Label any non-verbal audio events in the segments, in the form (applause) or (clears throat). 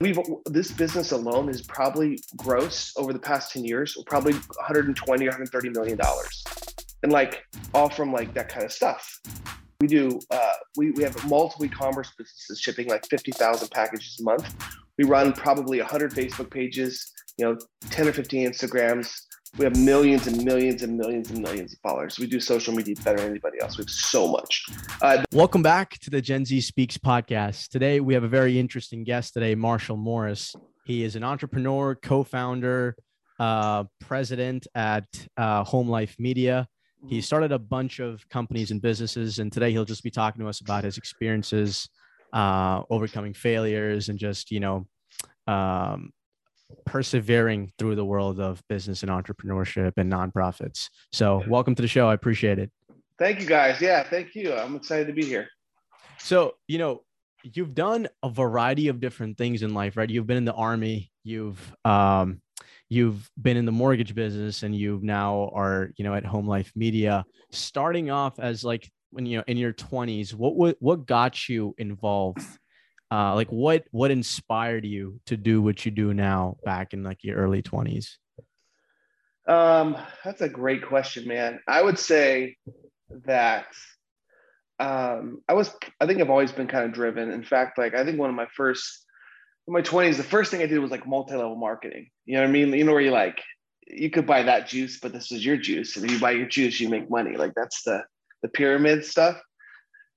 we've this business alone is probably gross over the past 10 years probably 120 or 130 million dollars. And like all from like that kind of stuff. We do uh, we, we have multiple e-commerce businesses shipping like 50000 packages a month. We run probably 100 facebook pages you know 10 or 15 instagrams we have millions and millions and millions and millions of followers. We do social media better than anybody else. We have so much. Uh, Welcome back to the Gen Z Speaks podcast. Today we have a very interesting guest today, Marshall Morris. He is an entrepreneur, co-founder, uh, president at uh, HomeLife Media. He started a bunch of companies and businesses, and today he'll just be talking to us about his experiences, uh, overcoming failures, and just you know um, persevering through the world of business and entrepreneurship and nonprofits. So, welcome to the show. I appreciate it. Thank you, guys. Yeah, thank you. I'm excited to be here. So, you know, you've done a variety of different things in life, right? You've been in the army, you've um, you've been in the mortgage business, and you now are, you know, at HomeLife Media. Starting off as like when you know in your 20s, what what what got you involved uh, like what what inspired you to do what you do now back in like your early 20s um that's a great question man. I would say that um i was i think i've always been kind of driven. In fact like i think one of my first in my 20s the first thing i did was like multi-level marketing. You know what i mean? You know where you like you could buy that juice but this is your juice. And if you buy your juice you make money. Like that's the the pyramid stuff.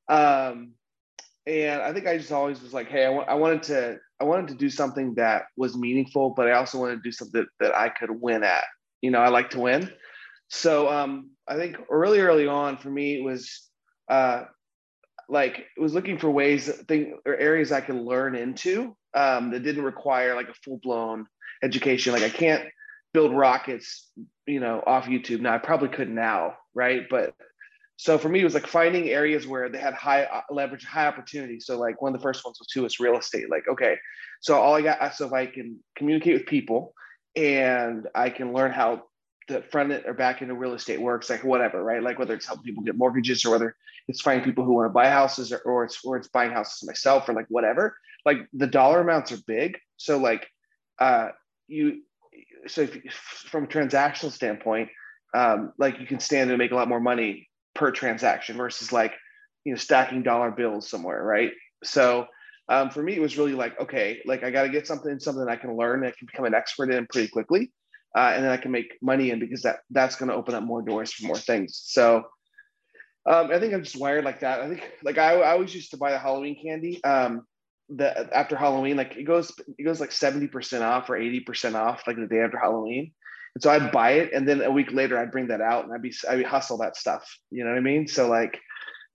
Um and I think I just always was like, hey, I, w- I wanted to I wanted to do something that was meaningful, but I also wanted to do something that, that I could win at. You know, I like to win. So um, I think early, early on for me, it was uh, like it was looking for ways, thing or areas I could learn into um, that didn't require like a full blown education. Like I can't build rockets, you know, off YouTube. Now I probably could now, right? But so for me, it was like finding areas where they had high uh, leverage, high opportunity. So like one of the first ones was too was real estate. Like, okay, so all I got, so if I can communicate with people and I can learn how the front end or back end of real estate works, like whatever, right? Like whether it's helping people get mortgages or whether it's finding people who want to buy houses or, or it's, or it's buying houses myself or like whatever, like the dollar amounts are big. So like, uh, you, so if, from a transactional standpoint, um, like you can stand and make a lot more money per transaction versus like you know stacking dollar bills somewhere right? So um, for me it was really like okay like i got to get something something i can learn i can become an expert in pretty quickly uh, and then i can make money in because that that's going to open up more doors for more things. So um, i think i'm just wired like that. I think like i, I always used to buy the halloween candy um, the after halloween like it goes it goes like 70% off or 80% off like the day after halloween and so I'd buy it, and then a week later I'd bring that out, and I'd be I'd hustle that stuff. You know what I mean? So like,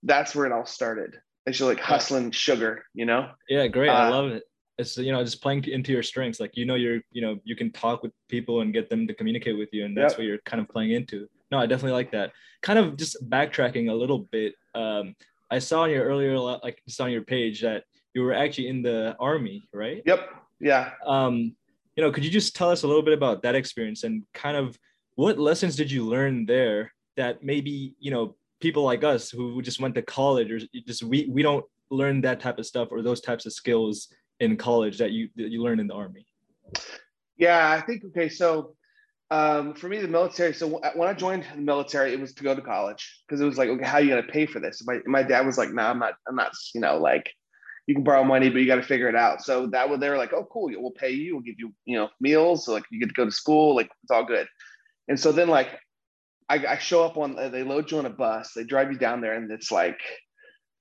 that's where it all started. It's just like hustling sugar. You know? Yeah, great. Uh, I love it. It's you know just playing into your strengths. Like you know you're you know you can talk with people and get them to communicate with you, and that's yep. what you're kind of playing into. No, I definitely like that. Kind of just backtracking a little bit. Um, I saw on your earlier like just on your page that you were actually in the army, right? Yep. Yeah. Um, you know, could you just tell us a little bit about that experience and kind of what lessons did you learn there that maybe, you know, people like us who just went to college or just we, we don't learn that type of stuff or those types of skills in college that you that you learn in the army? Yeah, I think okay. So um, for me, the military. So when I joined the military, it was to go to college because it was like, okay, how are you gonna pay for this? My my dad was like, no, nah, I'm not. I'm not. You know, like you can borrow money, but you got to figure it out. So that was they were like, oh, cool, we'll pay you, we'll give you, you know, meals, so like you get to go to school, like it's all good. And so then like I, I show up on, they load you on a bus, they drive you down there, and it's like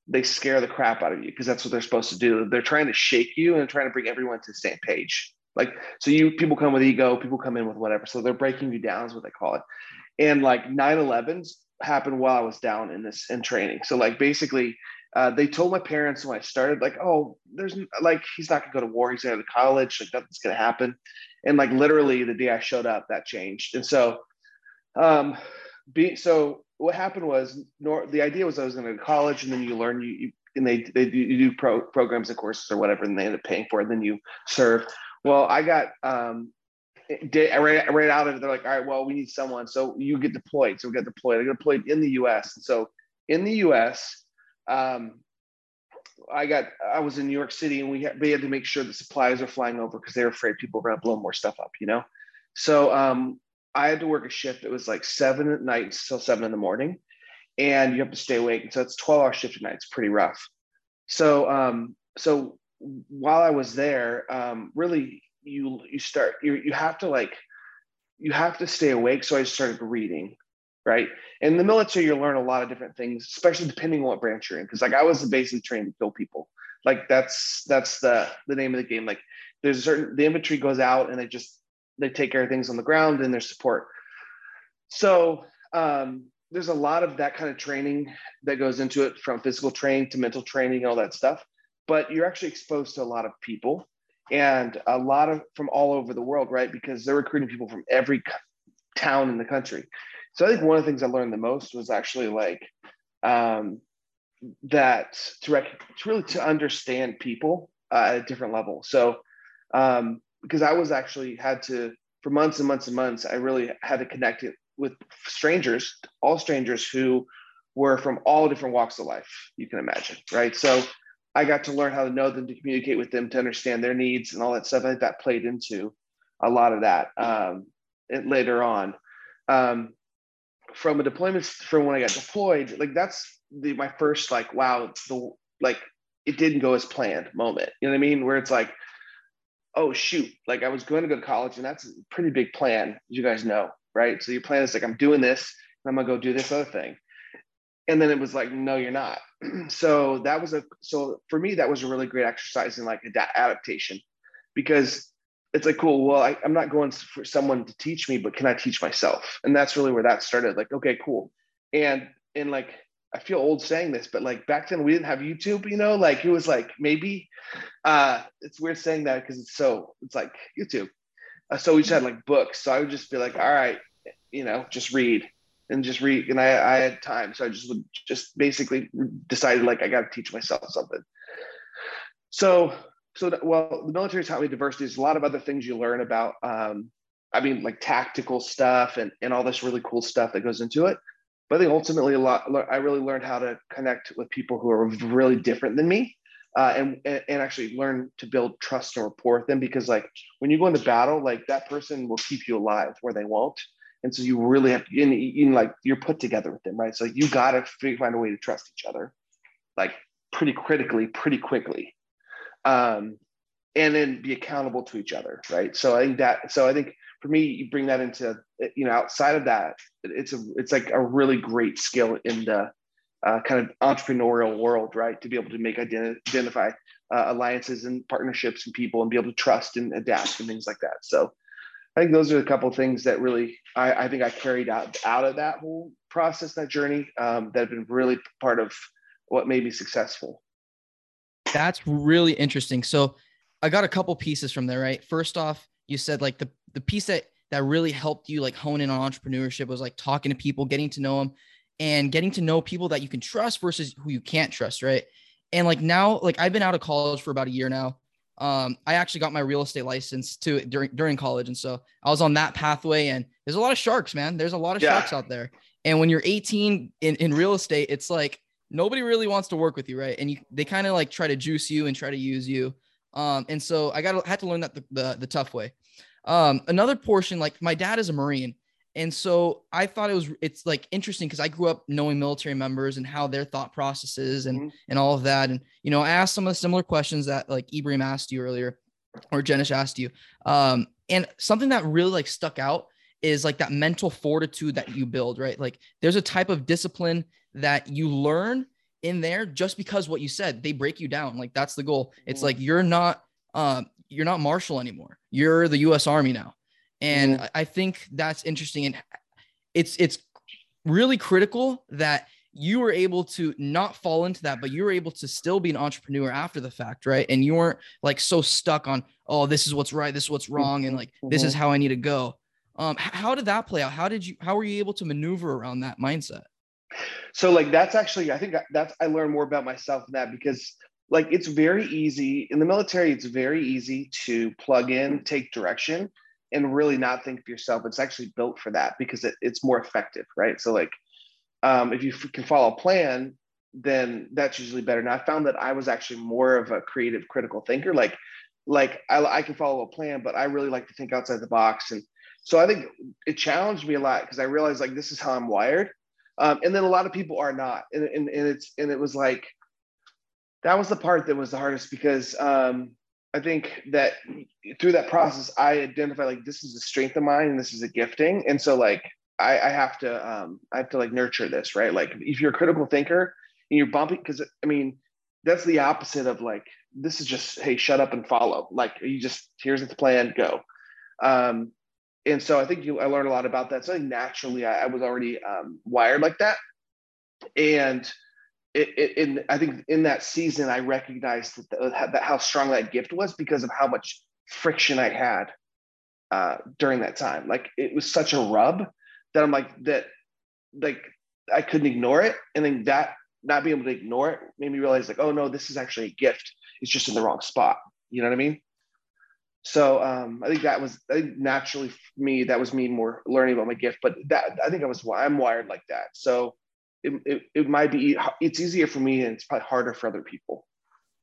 they scare the crap out of you because that's what they're supposed to do. They're trying to shake you and trying to bring everyone to the same page. Like so, you people come with ego, people come in with whatever. So they're breaking you down is what they call it. And like 9/11s happened while I was down in this in training. So like basically uh, they told my parents when I started, like, oh, there's like, he's not gonna go to war. He's to go to college. Like, nothing's gonna happen. And like, literally, the day I showed up, that changed. And so, um, be so what happened was, nor the idea was I was to go to college, and then you learn you, you and they they do, you do pro, programs and courses or whatever, and they end up paying for it. And then you serve. Well, I got um, I right, right out of it. They're like, all right, well, we need someone, so you get deployed. So we got deployed. I got deployed in the U.S. And so in the U.S um, I got I was in New York City and we had, we had to make sure the supplies are flying over because they were afraid people were gonna blow more stuff up, you know. So um, I had to work a shift that was like seven at night till seven in the morning, and you have to stay awake. And So it's twelve hour shift at night. It's pretty rough. So um, so while I was there, um, really you you start you you have to like you have to stay awake. So I started reading right? In the military, you learn a lot of different things, especially depending on what branch you're in. Because like I was basically trained to kill people. Like that's that's the the name of the game. Like there's certain the infantry goes out and they just they take care of things on the ground and their support. So um, there's a lot of that kind of training that goes into it, from physical training to mental training all that stuff. But you're actually exposed to a lot of people and a lot of from all over the world, right? Because they're recruiting people from every town in the country. So I think one of the things I learned the most was actually like um, that to, rec- to really to understand people uh, at a different level. So um, because I was actually had to for months and months and months, I really had to connect it with strangers, all strangers who were from all different walks of life you can imagine, right? So I got to learn how to know them, to communicate with them, to understand their needs and all that stuff. I think that played into a lot of that um, later on. Um, from a deployment from when I got deployed, like that's the my first like wow the like it didn't go as planned moment. You know what I mean? Where it's like, oh shoot, like I was going to go to college and that's a pretty big plan, as you guys know, right? So your plan is like I'm doing this and I'm gonna go do this other thing. And then it was like, no, you're not. (clears throat) so that was a so for me that was a really great exercise in like adaptation because it's like cool well I, am not going for someone to teach me but can i teach myself? And that's really where that started like okay cool. And and like i feel old saying this but like back then we didn't have youtube you know? Like it was like maybe uh it's weird saying that because it's so it's like youtube. Uh, so we just had like books. So i would just be like all right you know just read and just read. And i i had time so i just would just basically decided like i got to teach myself something. So so that, well the military taught me diversity. There's a lot of other things you learn about um, i mean like tactical stuff and, and all this really cool stuff that goes into it. But i think ultimately a lot i really learned how to connect with people who are really different than me uh, and and actually learn to build trust and rapport with them because like when you go into battle like that person will keep you alive where they won't. And so you really have to in like you're put together with them right? So you got to find a way to trust each other like pretty critically pretty quickly um, and then be accountable to each other, right? So I think that. So I think for me, you bring that into you know outside of that, it's a it's like a really great skill in the uh, kind of entrepreneurial world, right? To be able to make identi- identify uh, alliances and partnerships and people, and be able to trust and adapt and things like that. So I think those are a couple things that really I, I think I carried out out of that whole process, that journey, um, that have been really part of what made me successful. That's really interesting. So I got a couple pieces from there, right? First off, you said like the the piece that that really helped you like hone in on entrepreneurship was like talking to people, getting to know them and getting to know people that you can trust versus who you can't trust, right? And like now, like I've been out of college for about a year now. Um, I actually got my real estate license too during during college, and so I was on that pathway. And there's a lot of sharks, man. There's a lot of yeah. sharks out there. And when you're 18 in, in real estate, it's like nobody really wants to work with you, right? And you they kind of like try to juice you and try to use you. Um, and so I got had to learn that the, the, the tough way. Um, another portion, like my dad is a Marine. And so I thought it was it's like interesting because I grew up knowing military members and how their thought processes and mm-hmm. and all of that. And you know, I asked some of the similar questions that like Ibrahim asked you earlier, or Jenish asked you. Um, and something that really like stuck out is like that mental fortitude that you build, right? Like there's a type of discipline that you learn in there just because what you said, they break you down. Like that's the goal. It's like you're not um you're not Marshall anymore. You're the US Army now. And mm-hmm. I think that's interesting. And it's it's really critical that you were able to not fall into that, but you were able to still be an entrepreneur after the fact, right? And you weren't like so stuck on, oh, this is what's right, this is what's wrong, and like mm-hmm. this is how I need to go. Um, how did that play out? How did you how were you able to maneuver around that mindset? So like that's actually I think that's I learned more about myself in that because like it's very easy in the military it's very easy to plug in take direction and really not think for yourself it's actually built for that because it, it's more effective right so like um, if you can follow a plan then that's usually better. Now I found that I was actually more of a creative, critical thinker. Like, like I, I can follow a plan, but I really like to think outside the box. And so I think it challenged me a lot because I realized like this is how I'm wired. Um, and then a lot of people are not. And, and, and it's and it was like that was the part that was the hardest because um, I think that through that process, I identified like this is a strength of mine and this is a gifting. And so like I, I have to um, I have to like nurture this, right? Like if you're a critical thinker and you're bumping, because I mean, that's the opposite of like this is just hey, shut up and follow. Like you just here's the plan, go. Um, and so I think you, I learned a lot about that. So I think naturally I, I was already um, wired like that, and it, it, in I think in that season I recognized that, the, that how strong that gift was because of how much friction I had uh, during that time. Like it was such a rub that I'm like that, like I couldn't ignore it, and then that not being able to ignore it made me realize like, oh no, this is actually a gift. It's just in the wrong spot. You know what I mean? So um, I think that was I think naturally for me that was me more learning about my gift, but that I think I was I'm wired like that. So it, it, it might be it's easier for me and it's probably harder for other people.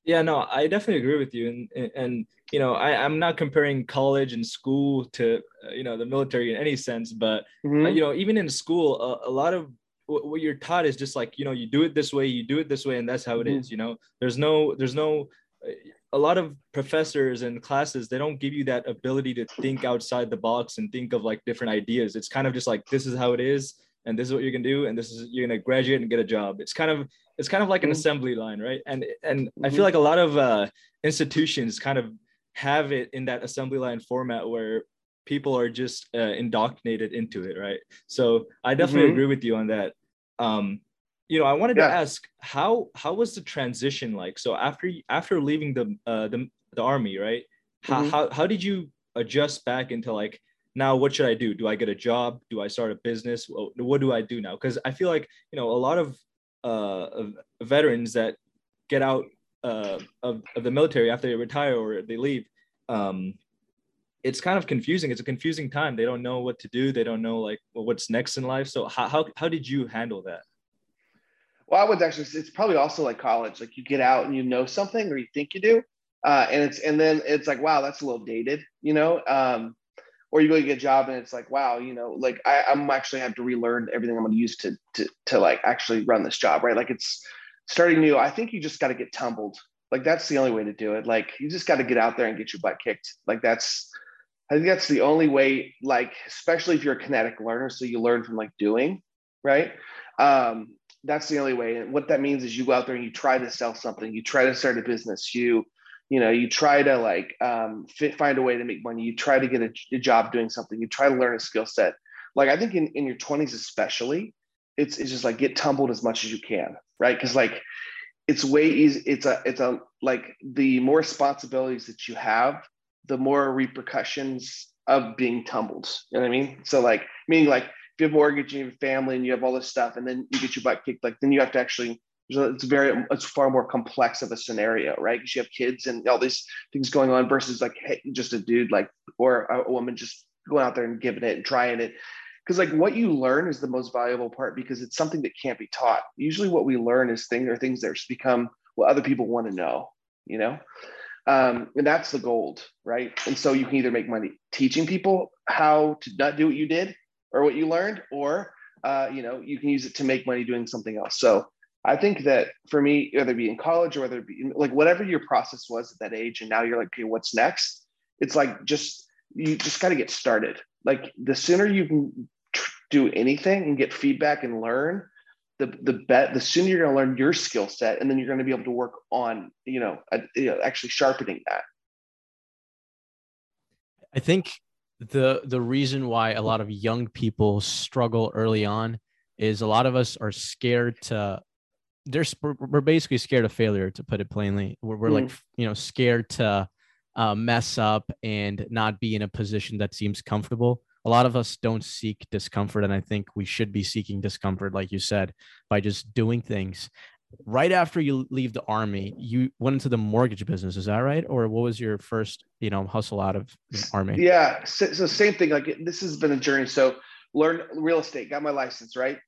Yeah, no, I definitely agree with you, and and you know I I'm not comparing college and school to uh, you know the military in any sense, but mm-hmm. uh, you know even in school a, a lot of what you're taught is just like you know you do it this way you do it this way and that's how it mm-hmm. is. you know there's no there's no uh, a lot of professors and classes they don't give you that ability to think outside the box and think of like different ideas it's kind of just like this is how it is and this is what you're gonna do and this is you're gonna graduate and get a job it's kind of it's kind of like an mm-hmm. assembly line right and and i feel mm-hmm. like a lot of uh, institutions kind of have it in that assembly line format where people are just uh, indoctrinated into it right so i definitely mm-hmm. agree with you on that um you know, I wanted yeah. to ask how how was the transition like? So after after leaving the uh, the the army, right? How, mm-hmm. how how did you adjust back into like now what should I do? Do I get a job? Do I start a business? What do I do now? Because I feel like you know a lot of uh, veterans that get out uh, of, of the military after they retire or they leave, um, it's kind of confusing. It's a confusing time. They don't know what to do. They don't know like well, what's next in life. So how, how, how did you handle that? Well, I would actually. It's probably also like college. Like you get out and you know something, or you think you do, uh, and it's and then it's like, wow, that's a little dated, you know. Um, or you go get a job and it's like, wow, you know, like I, I'm actually have to relearn everything I'm going to use to to to like actually run this job, right? Like it's starting new. I think you just got to get tumbled. Like that's the only way to do it. Like you just got to get out there and get your butt kicked. Like that's I think that's the only way, like, especially if you're a kinetic learner, so you learn from like doing, right? Um, that's the only way. And what that means is you go out there and you try to sell something, you try to start a business, you, you know, you try to like um, fit, find a way to make money, you try to get a, a job doing something, you try to learn a skill set. Like I think in, in your 20s, especially, it's, it's just like get tumbled as much as you can, right? Because like it's way easy. It's a, it's a, like the more responsibilities that you have, the more repercussions of being tumbled. You know what I mean? So like, meaning like you have mortgage, you have family, and you have all this stuff, and then you get your butt kicked, like then you have to actually. It's very, it's far more complex of a scenario, right? Because you have kids and all these things going on versus like hey, just a dude, like or a woman just going out there and giving it and trying it. Because like what you learn is the most valuable part because it's something that can't be taught. Usually, what we learn is things or things that become what other people want to know, you know. Um, and that's the gold, right? And so you can either make money teaching people how to not do what you did, or what you learned, or uh, you know, you can use it to make money doing something else. So I think that for me, whether it be in college or whether it be like whatever your process was at that age, and now you're like, okay, what's next? It's like just you just got to get started. Like the sooner you can do anything and get feedback and learn, the the bet the sooner you're going to learn your skill set, and then you're going to be able to work on you know, you know actually sharpening that. I think the the reason why a lot of young people struggle early on is a lot of us are scared to they're we're basically scared of failure to put it plainly. We're, we're mm. like you know scared to uh, mess up and not be in a position that seems comfortable. A lot of us don't seek discomfort and i think we should be seeking discomfort like you said by just doing things right after you leave the army, you went into the mortgage business. Is that right? Or what was your first, you know, hustle out of the army? Yeah. So, so same thing. Like this has been a journey. So learn real estate, got my license, right?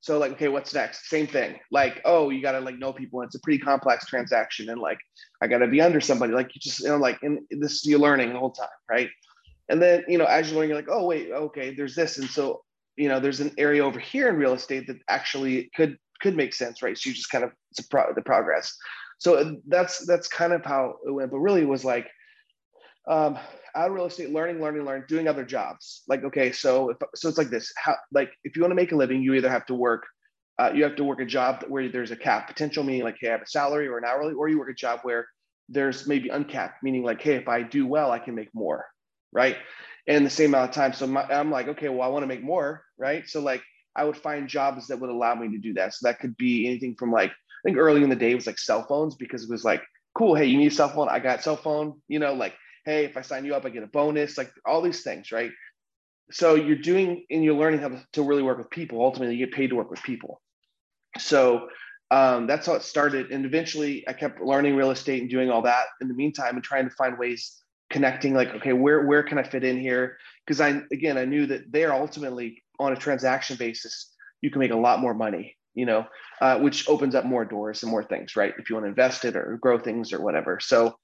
So like, okay, what's next? Same thing. Like, oh, you gotta like know people. It's a pretty complex transaction, and like, I gotta be under somebody. Like, you just you know, like, in this you're learning the whole time, right? And then you know, as you're learning, you're like, oh wait, okay, there's this, and so you know, there's an area over here in real estate that actually could could make sense, right? So you just kind of it's pro- the progress. So uh, that's that's kind of how it went. But really, it was like um, out of real estate, learning, learning, learning, doing other jobs. Like okay, so if, so it's like this. How like if you want to make a living, you either have to work. Uh, you have to work a job where there's a cap potential, meaning like, hey, I have a salary or an hourly, or you work a job where there's maybe uncapped, meaning like, hey, if I do well, I can make more, right? And the same amount of time. So my, I'm like, okay, well, I want to make more, right? So like, I would find jobs that would allow me to do that. So that could be anything from like I think early in the day was like cell phones because it was like, cool, hey, you need a cell phone? I got cell phone, you know, like, hey, if I sign you up, I get a bonus, like all these things, right? So you're doing and you're learning how to, really work with people. Ultimately, you get paid to work with people. So um, that's how it started. And eventually I kept learning real estate and doing all that in the meantime and trying to find ways connecting like, okay, where, where can I fit in here? Because I, again, I knew that there ultimately on a transaction basis, you can make a lot more money you know, uh, which opens up more doors and more things, right? If you want to invest it or grow things or whatever. So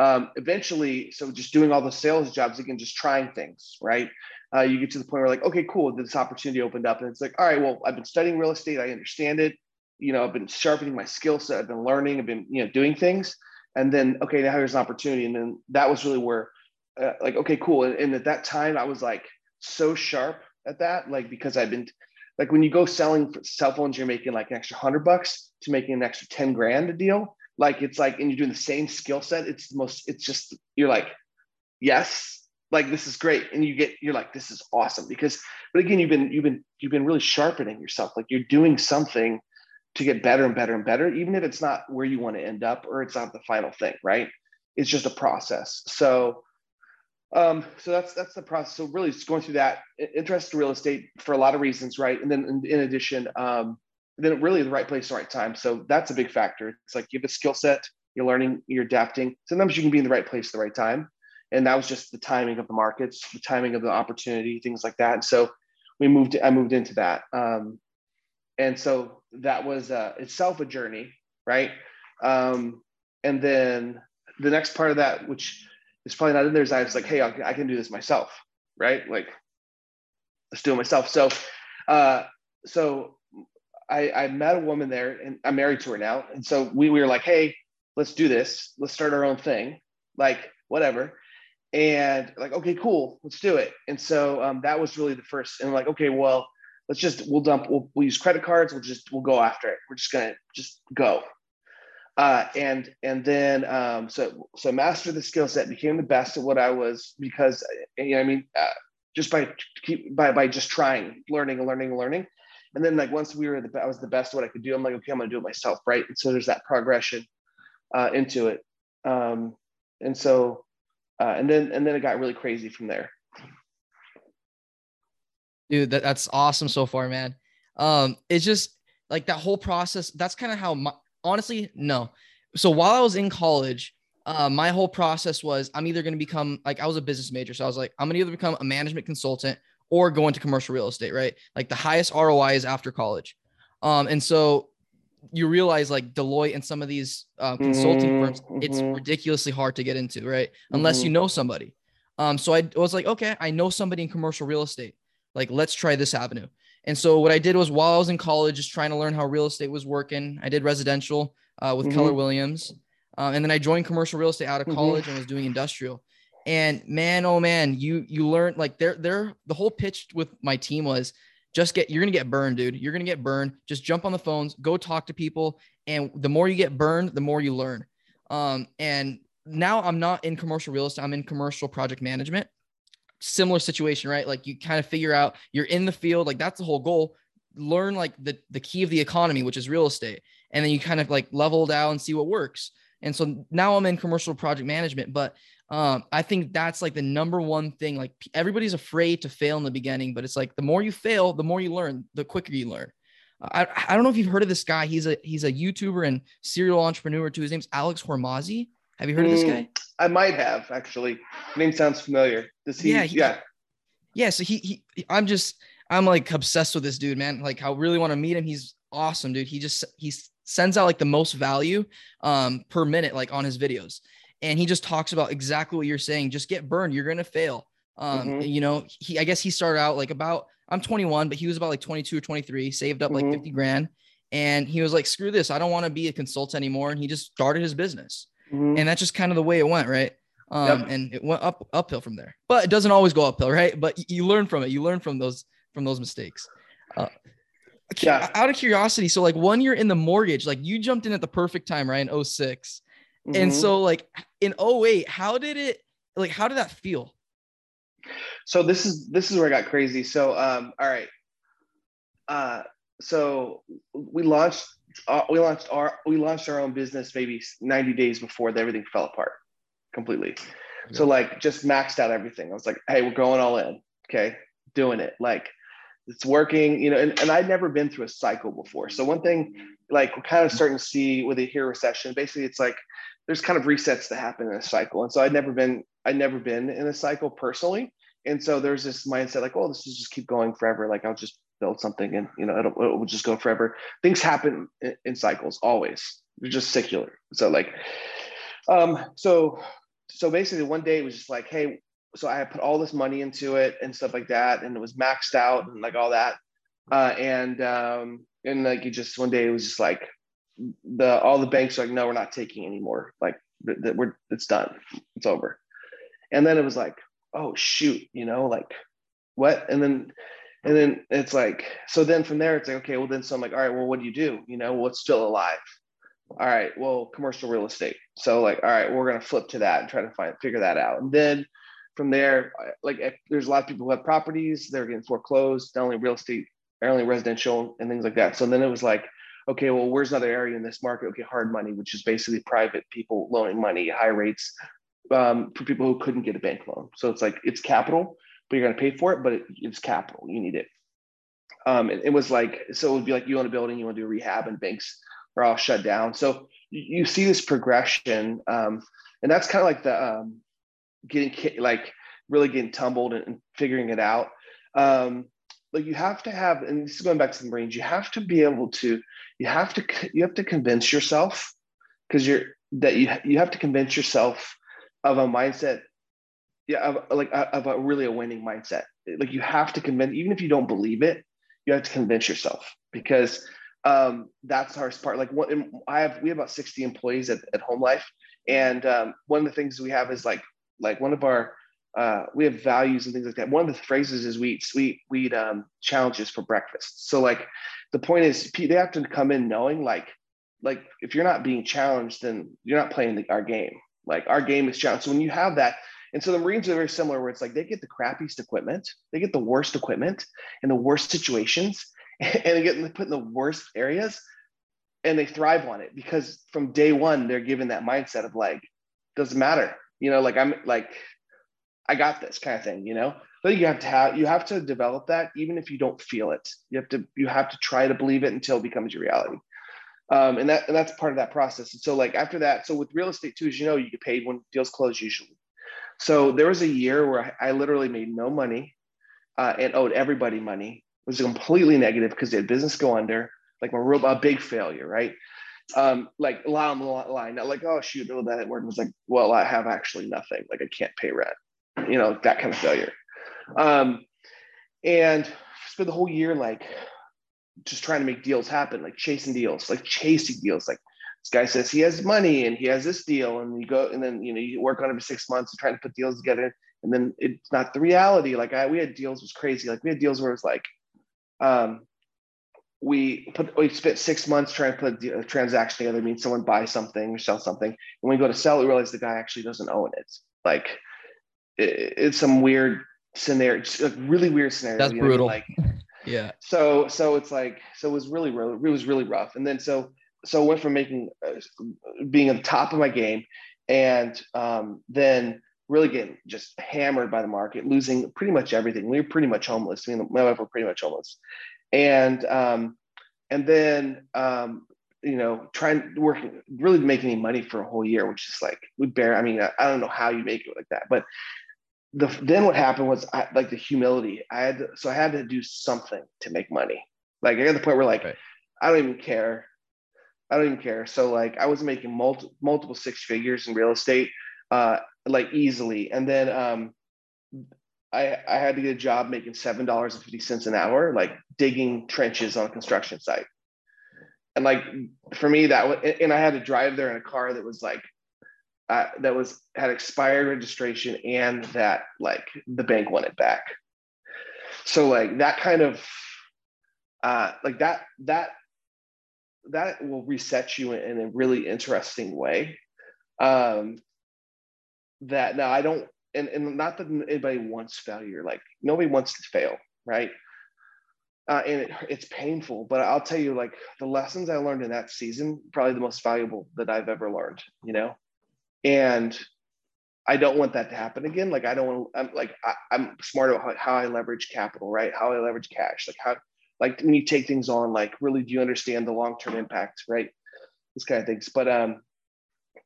um, eventually, so just doing all the sales jobs again, just trying things, right? Uh, you get to the point where like, okay, cool, this opportunity opened up, and it's like, all right, well, I've been studying real estate, I understand it. You know, I've been sharpening my skill set, I've been learning, I've been you know doing things, and then okay, now here's an opportunity, and then that was really where, uh, like, okay, cool, and, and at that time, I was like so sharp at that, like because I've been like when you go selling cell phones, you're making like an extra hundred bucks to making an extra 10 grand a deal. Like it's like, and you're doing the same skill set. It's the most, it's just, you're like, yes, like this is great. And you get, you're like, this is awesome because, but again, you've been, you've been, you've been really sharpening yourself. Like you're doing something to get better and better and better, even if it's not where you want to end up or it's not the final thing, right? It's just a process. So um, so that's that's the process. So really, just going through that interest in real estate for a lot of reasons, right? And then in, in addition, um, then really the right place, the right time. So that's a big factor. It's like you have a skill set, you're learning, you're adapting. Sometimes you can be in the right place, the right time, and that was just the timing of the markets, the timing of the opportunity, things like that. And so we moved. I moved into that, um, and so that was uh, itself a journey, right? Um, and then the next part of that, which it's probably not in there. I was like, hey, I can do this myself, right? Like, let's do it myself. So, uh, so I, I met a woman there, and I'm married to her now, and so we, we were like, hey, let's do this. Let's start our own thing, like whatever. And like, okay, cool, let's do it. And so um, that was really the first. And like, okay, well, let's just we'll dump we'll, we'll use credit cards. We'll just we'll go after it. We're just gonna just go uh, and and then um, so so master the skill set, became the best at what I was because you know I mean uh, just by keep by by just trying, learning and learning and learning, and then like once we were the I was the best at what I could do. I'm like okay, I'm gonna do it myself, right? And so there's that progression uh, into it, um, and so uh, and then and then it got really crazy from there. Dude, that, that's awesome so far, man. Um, it's just like that whole process. That's kind of how my, honestly, no. So while I was in college, uh, my whole process was I'm either going to become like I was a business major, so I was like I'm going to either become a management consultant or go into commercial real estate, right? Like the highest ROI is after college, um, and so you realize like Deloitte and some of these uh, consulting mm-hmm. firms, it's mm-hmm. ridiculously hard to get into, right? Unless mm-hmm. you know somebody. Um, so I was like, okay, I know somebody in commercial real estate. Like, let's try this avenue. And so what I did was while I was in college, just trying to learn how real estate was working, I did residential uh, with mm-hmm. Keller Williams. Um, and then I joined commercial real estate out of mm-hmm. college mm-hmm. and was doing industrial. And man, oh man, you you learn like they're they're the whole pitch with my team was just get you're gonna get burned, dude. You're gonna get burned. Just jump on the phones, go talk to people, and the more you get burned, the more you learn. Um, and now I'm not in commercial real estate. I'm in commercial project management similar situation, right? Like you kind of figure out you're in the field, like that's the whole goal. Learn like the the key of the economy, which is real estate, and then you kind of like level down and see what works. And so now I'm in commercial project management, but um, I think that's like the number one thing. Like everybody's afraid to fail in the beginning, but it's like the more you fail, the more you learn, the quicker you learn. I, I don't know if you've heard of this guy. He's a he's a YouTuber and serial entrepreneur too. His name's Alex Hormozi. Have you heard mm, of this guy? I might have actually. Name sounds familiar. Does he? Yeah. He, yeah. Yeah. So he, he, I'm just, I'm like obsessed with this dude, man. Like I really want to meet him. He's awesome, dude. He just he sends out like the most value um per minute, like on his videos. And he just talks about exactly what you're saying. Just get burned. You're gonna fail. Um, mm-hmm. you know, he I guess he started out like about I'm 21, but he was about like 22 or 23, saved up like mm-hmm. 50 grand. And he was like, screw this. I don't want to be a consultant anymore. And he just started his business. Mm-hmm. And that's just kind of the way it went, right? Um, yep. and it went up uphill from there. But it doesn't always go uphill, right? But you learn from it. You learn from those from those mistakes. Uh, yeah. Out of curiosity, so like one year in the mortgage, like you jumped in at the perfect time, right? In 6 mm-hmm. And so like in 08, how did it like how did that feel? So this is this is where I got crazy. So um all right. Uh so we launched uh, we launched our we launched our own business maybe 90 days before everything fell apart completely. Yeah. So like just maxed out everything. I was like, hey, we're going all in. Okay, doing it. Like it's working, you know, and, and I'd never been through a cycle before. So one thing like we're kind of starting to see with a here recession, basically it's like there's kind of resets that happen in a cycle. And so I'd never been, I'd never been in a cycle personally. And so there's this mindset like, oh, this is just keep going forever. Like I'll just build something and you know it'll, it will just go forever. Things happen in, in cycles always. They're just secular. So like, um, so so basically one day it was just like, hey, so I put all this money into it and stuff like that, and it was maxed out and like all that. Uh, and um, and like you just one day it was just like the all the banks are like, no, we're not taking anymore. Like that we're it's done, it's over. And then it was like, oh shoot, you know, like what? And then and then it's like, so then from there it's like, okay, well then so I'm like, all right, well, what do you do? You know, what's still alive? All right, well, commercial real estate. So like, all right, we're gonna flip to that and try to find figure that out. And then from there, like there's a lot of people who have properties, they're getting foreclosed, not only real estate, not only residential and things like that. So then it was like, okay, well, where's another area in this market? Okay, hard money, which is basically private people loaning money, high rates um, for people who couldn't get a bank loan. So it's like it's capital, but you're to pay for it, but it, it's capital. You need it. Um, it, it was like so it would be like you own a building, you want to do a rehab, and banks are all shut down. So you, see this progression, um, and that's kind of like the um, getting like really getting tumbled and, and figuring it out. Um, you have to have, and this is going back to the Marines, you have to be able to, you have to, you have to convince yourself because you're that you you have to convince yourself of a mindset, yeah, of, like of a really a winning mindset. Like you have to convince, even if you don't believe it, you have to convince yourself because um, that's hardest part. Like what I have, we have about 60 employees at, at HomeLife. And um, one of the things we have is like like one of our uh, we have values and things like that. One of the phrases is we eat sweet we eat um, challenges for breakfast. So like the point is they have to come in knowing like like if you're not being challenged, then you're not playing the, our game. Like our game is challenged. So when you have that, and so the Marines are very similar, where it's like they get the crappiest equipment, they get the worst equipment in the worst situations, (laughs) and they get put in the worst areas, and they thrive on it because from day one they're given that mindset of like doesn't matter you know like i'm like i got this kind of thing you know? But you have to have you have to develop that even if you don't feel it. You have to you have to try to believe it until it becomes your reality. Um, and that and that's part of that process. And so like after that so with real estate too as you know you get paid when deals close usually. So there was a year where i, I literally made no money uh, and owed everybody money was completely negative because they had business go under like a real a big failure right um, like the line, not like, oh shoot, oh, that word was like, well, I have actually nothing, like I can't pay rent, you know, that kind of failure. Um, and spent the whole year like just trying to make deals happen, like chasing deals, like chasing deals. Like this guy says he has money and he has this deal, and you go and then you know you work on it for six months and trying to put deals together, and then it's not the reality. Like I, we had deals was crazy. Like we had deals where it's like, um, we put we spent six months trying to put a transaction together. Means someone buy something or sell something, and when we go to sell, we realize the guy actually doesn't own it. Like it, it's some weird scenario, a really weird scenario. That's brutal. Like (laughs) yeah. So so it's like so it was really really it was really rough, and then so so I went from making uh, being at the top of my game, and um, then really getting just hammered by the market, losing pretty much everything. We were pretty much homeless. I mean, my wife were pretty much homeless, and um, and then um, you know trying working really making any money for a whole year, which is like we bear. I mean, I, I don't know how you make it like that, but the then what happened was I, like the humility. I had to, so I had to do something to make money. Like I got the point where like right. I don't even care. I don't even care. So like I was making multiple multiple six figures in real estate, uh, like easily. And then um, I I had to get a job making seven dollars and fifty cents an hour, like digging trenches on a construction site. And like for me, that was, and I had to drive there in a car that was like uh, that was had expired registration and that like the bank wanted back. So like that kind of uh, like that that that will reset you in a really interesting way. Um, that now I don't and, and not that anybody wants failure. Like nobody wants to fail, right? Uh, and it, it's painful, but I'll tell you, like the lessons I learned in that season, probably the most valuable that I've ever learned. You know, and I don't want that to happen again. Like I don't want. I'm like I, am smart about how I leverage capital, right? How I leverage cash, like how like when you take things on, like really do you understand the long term impact, right? This kind of things. But um,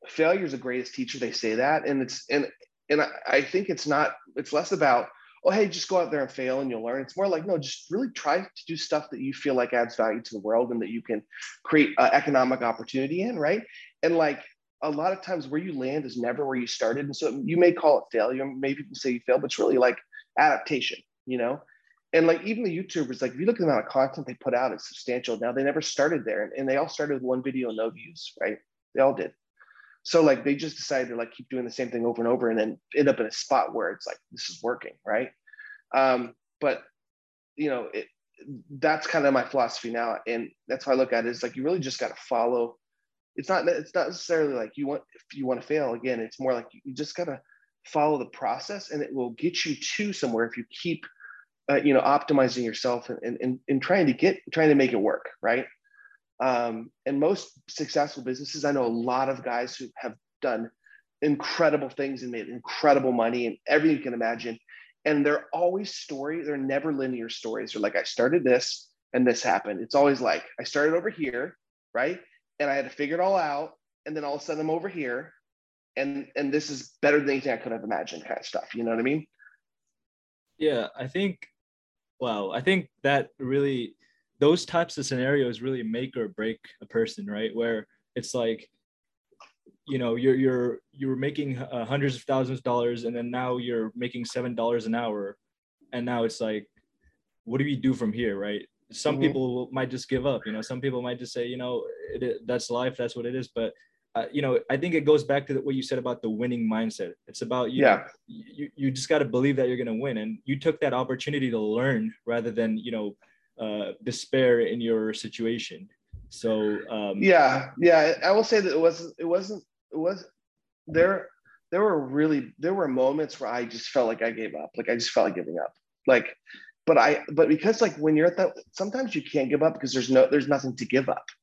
failure is the greatest teacher. They say that, and it's and and I, think it's not. It's less about oh hey just go out there and fail and you'll learn. It's more like no, just really try to do stuff that you feel like adds value to the world and that you can create uh, economic opportunity in, right? And like a lot of times where you land is never where you started. And so you may call it failure, maybe people say you failed, but it's really like adaptation, you know? And like even the YouTubers, like if you look at the amount of content they put out, it's substantial. Now they never started there and they all started with one video, and no views, right? They all did. So like they just decided to like keep doing the same thing over and over and then end up in a spot where it's like this is working, right? Um, but you know, it, that's kind of my philosophy now. And that's how I look at it is like you really just got to follow it's not it's not necessarily like you want if you want to fail again it's more like you just gotta follow the process and it will get you to somewhere if you keep uh, you know optimizing yourself and, and, and trying to get trying to make it work right um, and most successful businesses i know a lot of guys who have done incredible things and made incredible money and everything you can imagine and they're always story they're never linear stories they're like i started this and this happened it's always like i started over here right and I had to figure it all out. And then all of a sudden I'm over here and and this is better than anything I could have imagined kind of stuff. You know what I mean? Yeah, I think wow, I think that really those types of scenarios really make or break a person, right? Where it's like you know you're you're you're making uh, hundreds of thousands of dollars and then now you're making seven dollars an hour. And now it's like what do we do from here right? Some mm-hmm. people might just give up you know? Some people might just say you know it, that's life that's what it is. But uh, you know i think it goes back to what you said about the winning mindset. It's about you. Yeah. Know, you, you just got to believe that you're going to win. And you took that opportunity to learn rather than you know uh, despair in your situation so um, yeah yeah i will say that it wasn't it wasn't it was there there were really there were moments where i just felt like i gave up like i just felt like giving up like but I but because like when you're at that sometimes you can't give up because there's no there's nothing to give up. (laughs)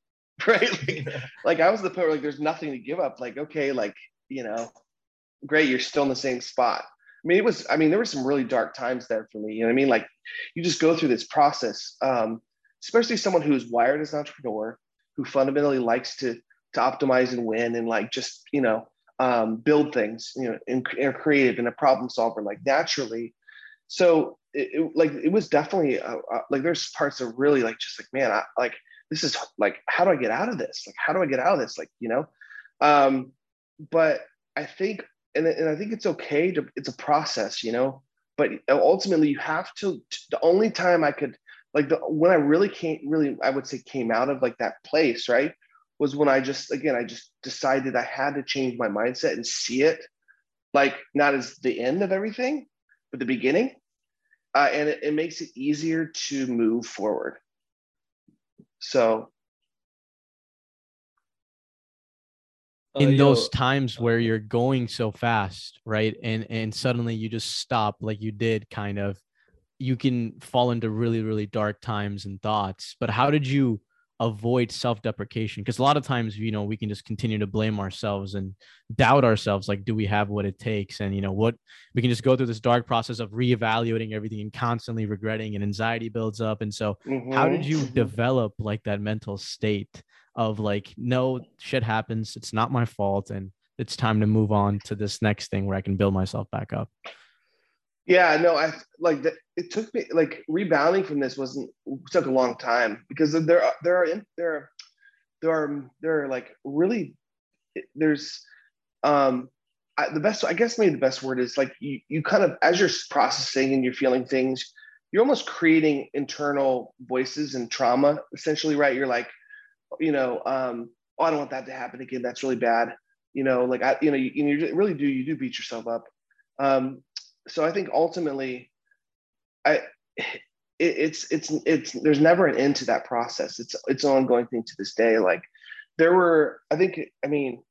Right. Like, like I was the point where like there's nothing to give up. Like, okay, like, you know, great, you're still in the same spot. I mean, it was, I mean, there were some really dark times there for me. You know what I mean? Like you just go through this process, um, especially someone who is wired as an entrepreneur, who fundamentally likes to to optimize and win and like just, you know, um, build things, you know, and, and creative and a problem solver, like naturally. So it, it, like it was definitely uh, uh, like there's parts of really like just like man I, like this is like how do I get out of this like how do I get out of this like you know um but I think and, and I think it's okay to it's a process you know but ultimately you have to the only time I could like the when I really came really I would say came out of like that place right was when I just again I just decided I had to change my mindset and see it like not as the end of everything but the beginning uh, and it, it makes it easier to move forward. So uh, in those times where you're going so fast right? And and suddenly you just stop like you did kind of. You can fall into really really dark times and thoughts but how did you avoid self-deprecation? Because a lot of times you know we can just continue to blame ourselves and doubt ourselves like do we have what it takes? And you know what we can just go through this dark process of reevaluating everything and constantly regretting and anxiety builds up. And so mm-hmm. how did you mm-hmm. develop like that mental state of like no shit happens it's not my fault and it's time to move on to this next thing where i can build myself back up Yeah, no, I like. It took me like rebounding from this wasn't took a long time because there are there are there are there are there are like really there's um I, the best i guess maybe the best word is like you, you kind of as you're processing and you're feeling things you're almost creating internal voices and trauma essentially right you're like you know um oh i don't want that to happen again. That's really bad. You know like i you know you, you really do you do beat yourself up. Um so i think ultimately i it, it's it's it's there's never an end to that process. It's it's an ongoing thing to this day. Like there were i think i mean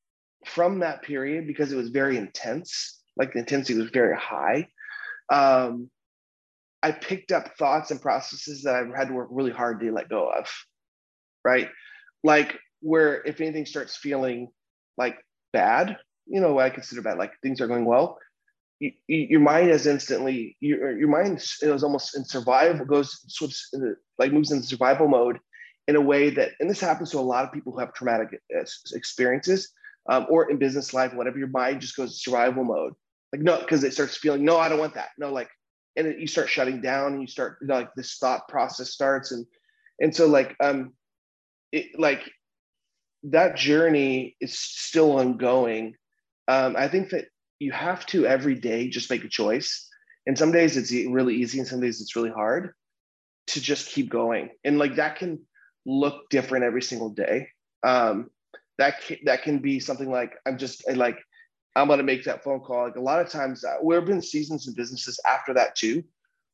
from that period because it was very intense like the intensity was very high um i picked up thoughts and processes that i've had to work really hard to let go of right like where if anything starts feeling like bad you know i consider bad like things are going well you, your mind is instantly your, your mind is almost in survival goes of like moves into survival mode in a way that and this happens to a lot of people who have traumatic uh, experiences um, or in business life whatever your mind just goes survival mode. Like no because it starts feeling no i don't want that. No like and you start shutting down and you start you know, like this thought process starts and and so like um it like that journey is still ongoing um i think that you have to every day just make a choice. And some days it's really easy and some days it's really hard to just keep going. And like that can look different every single day. Um, that can, that can be something like I'm just like I'm gonna make that phone call. Like a lot of times, uh, there have been seasons and businesses after that too,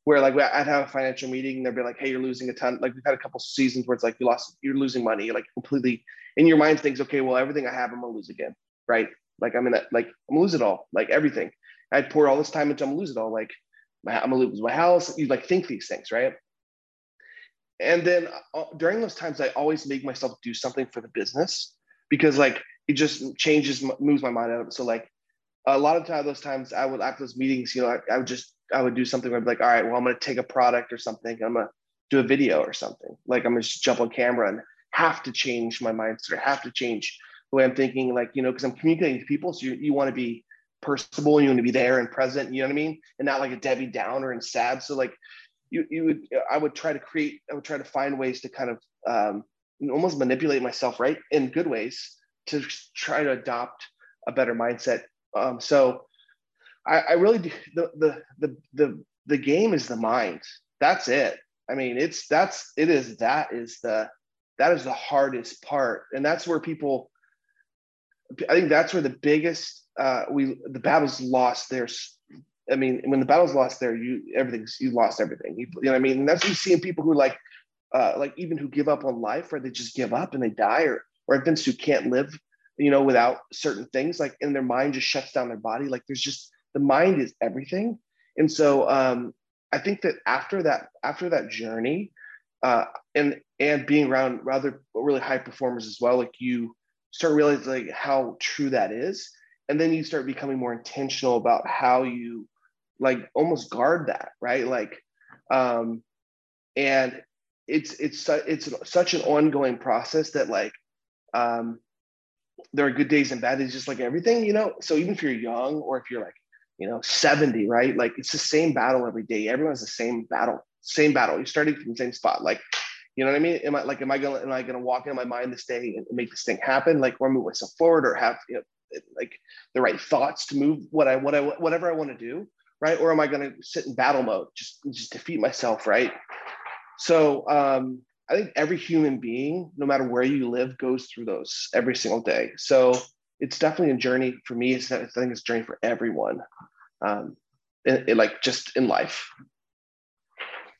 where like I'd have a financial meeting and they'd be like, "Hey, you're losing a ton." Like we've had a couple seasons where it's like you lost, you're losing money, like completely in your mind thinks, "Okay, well everything I have, I'm gonna lose again," right? Like I'm in that, like I'm gonna lose it all, like everything. I'd pour all this time into I'm gonna lose it all. Like I'm gonna lose my house. You like think these things, right? And then uh, during those times, I always make myself do something for the business because like it just changes, moves my mind out of it. So like a lot of time, those times I would after those meetings, you know, I, I would just I would do something where I'd be like, all right, well, I'm gonna take a product or something. I'm gonna do a video or something. Like I'm gonna just jump on camera and have to change my mindset have to change the way I'm thinking, like, you know, because I'm communicating to people. So you, you want to be personable you want to be there and present, you know what I mean? And not like a Debbie Downer and sad. So like you, you would, I would try to create, I would try to find ways to kind of um, almost manipulate myself, right? In good ways to try to adopt a better mindset. Um, so I, I really do, the, the, the, the, the game is the mind. That's it. I mean, it's, that's, it is, that is the, that is the hardest part. And that's where people, I think that's where the biggest uh, we the battle's lost there. I mean, when the battle's lost there, you everything's you lost everything. You, you know what I mean? And that's you see in people who like uh, like even who give up on life or they just give up and they die or or events who can't live, you know, without certain things, like and their mind just shuts down their body. Like there's just the mind is everything. And so um, I think that after that, after that journey, uh, and and being around rather really high performers as well, like you start realizing like how true that is and then you start becoming more intentional about how you like almost guard that right like um and it's it's it's such an ongoing process that like um there are good days and bad days just like everything you know so even if you're young or if you're like you know 70 right like it's the same battle every day everyone's the same battle same battle you're starting from the same spot like you know what I mean? Am I like, am I gonna, am I gonna walk in my mind this day and make this thing happen? Like, or move myself forward, or have you know, like the right thoughts to move what I, what I, whatever I want to do, right? Or am I gonna sit in battle mode, just, just defeat myself, right? So um, I think every human being, no matter where you live, goes through those every single day. So it's definitely a journey for me. It's, I think it's a journey for everyone, um, in, in like just in life.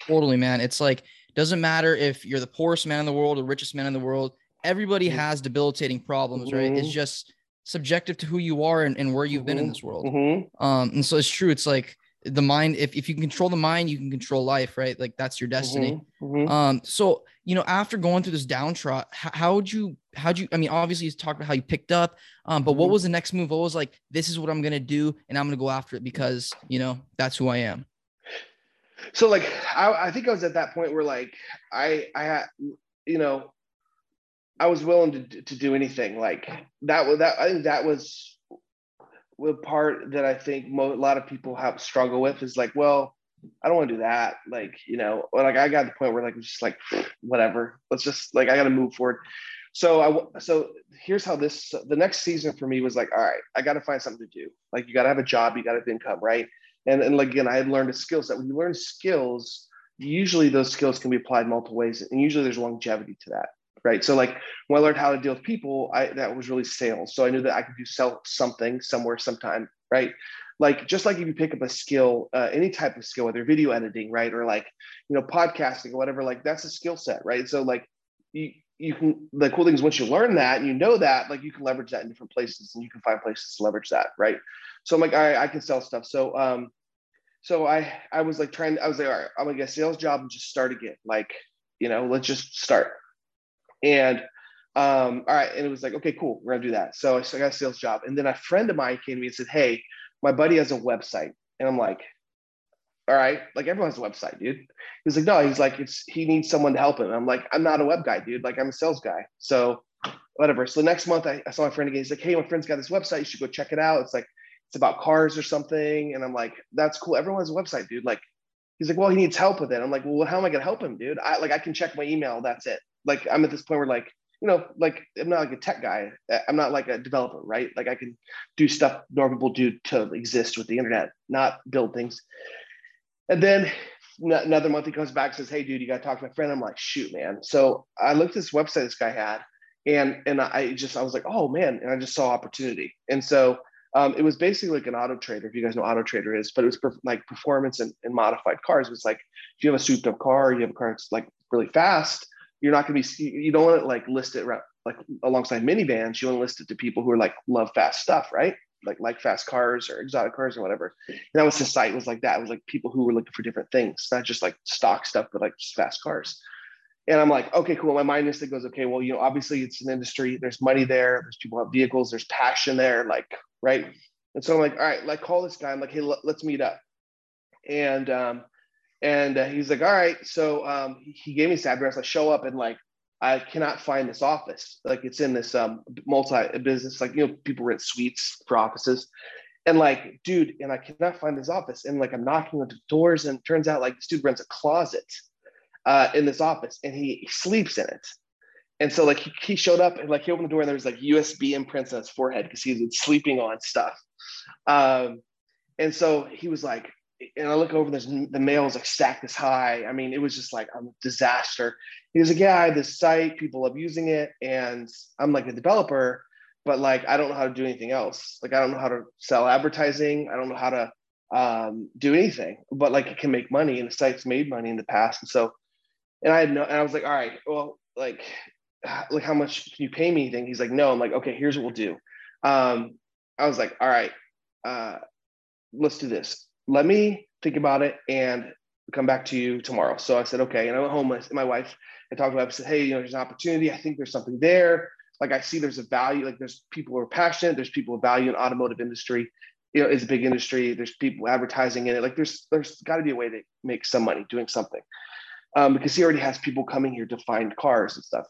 Totally, man. It's like doesn't matter if you're the poorest man in the world or richest man in the world. Everybody mm-hmm. has debilitating problems, mm-hmm. right? It's mm-hmm. just subjective to who you are and, and where you've mm-hmm. been in mm-hmm. this world. Mm-hmm. Um, and so it's true. It's like the mind, if, if you can control the mind, you can control life, right? Like that's your destiny. Um, so, you know, after going through this downtrot, how, how would you, how'd you, I mean, obviously you talked about how you picked up, um, but what was the next move? What was like, this is what I'm going to do and I'm going to go after it because, you know, that's who I am. So like I, I think I was at that point where like I I had you know I was willing to to do anything. Like that was that I think that was the part that I think mo- a lot of people have struggle with is like, well, I don't want to do that. Like, you know, like I got to the point where like it's just like (sniffs) whatever. Let's just like I got to move forward. So I so here's how this the next season for me was like, all right, I got to find something to do. Like you got to have a job, you got to have income, right? And and like again, I had learned a skill set. When you learn skills, usually those skills can be applied multiple ways, and usually there's longevity to that, right? So like when I learned how to deal with people, I that was really sales. So I knew that I could do sell something somewhere sometime, right? Like just like if you pick up a skill, uh, any type of skill, whether video editing, right, or like you know podcasting or whatever, like that's a skill set, right? So like you you can the cool thing is once you learn that and you know that like you can leverage that in different places and you can find places to leverage that right? So i'm like all right i can sell stuff. So um so i i was like trying i was like all right i'm gonna get a sales job and just start again like you know let's just start. And um all right and it was like okay cool we're gonna do that. So i, so I got a sales job. And then a friend of mine came to me and said hey my buddy has a website and i'm like all right, like everyone has a website, dude. He's like, no, he's like, it's he needs someone to help him. I'm like, I'm not a web guy, dude. Like I'm a sales guy. So whatever. So the next month I, I saw my friend again. He's like, hey, my friend's got this website. You should go check it out. It's like, it's about cars or something. And I'm like, that's cool. Everyone has a website, dude. Like, he's like, well, he needs help with it. I'm like, well, how am I gonna help him, dude? I like I can check my email. That's it. Like I'm at this point where like, you know, like I'm not like a tech guy. I'm not like a developer, right? Like I can do stuff normal people do to exist with the internet, not build things. And then another month he comes back and says, Hey dude, you got to talk to my friend. I'm like, shoot, man. So I looked at this website this guy had and, and I just, I was like, oh man. And I just saw opportunity. And so um, it was basically like an auto trader, if you guys know auto trader is, but it was per- like performance and, and, modified cars. It was like, if you have a souped up car, you have a car that's like really fast, you're not going to be, you don't want to like list it like alongside minivans. You want to list it to people who are like, love fast stuff, right? like like fast cars or exotic cars or whatever. And that was the site was like that. It was like people who were looking for different things, not just like stock stuff, but like just fast cars. And I'm like, okay, cool. My mind instantly goes, okay, well, you know, obviously it's an industry. There's money there. There's people have vehicles. There's passion there. Like, right. And so I'm like, all right, like call this guy. I'm like, hey, let's meet up. And um, and uh, he's like, all right. So um, he gave me his address. I show up and like I cannot find this office. Like it's in this um, multi business, like, you know, people rent suites for offices. And like, dude, and I cannot find this office. And like, I'm knocking on the doors and turns out like this dude rents a closet uh, in this office and he, he sleeps in it. And so like he, he showed up and like he opened the door and there was like USB imprints on his forehead because he was sleeping on stuff. Um, and so he was like, and I look over, there's the mail is like stacked this high. I mean, it was just like a disaster. He was like, Yeah, I have this site, people love using it. And I'm like a developer, but like I don't know how to do anything else. Like I don't know how to sell advertising. I don't know how to um, do anything, but like it can make money and the site's made money in the past. And so, and I had no, and I was like, all right, well, like, (sighs) like how much can you pay me anything? He's like, no, I'm like, okay, here's what we'll do. Um, I was like, all right, uh, let's do this let me think about it and come back to you tomorrow. So I said, okay. And I went home with my wife and talked about it. I said, hey, you know, there's an opportunity. I think there's something there. Like I see there's a value, like there's people who are passionate, there's people with value in automotive industry. You know, it's a big industry. There's people advertising in it. Like there's there's got to be a way to make some money doing something. Um, because he already has people coming here to find cars and stuff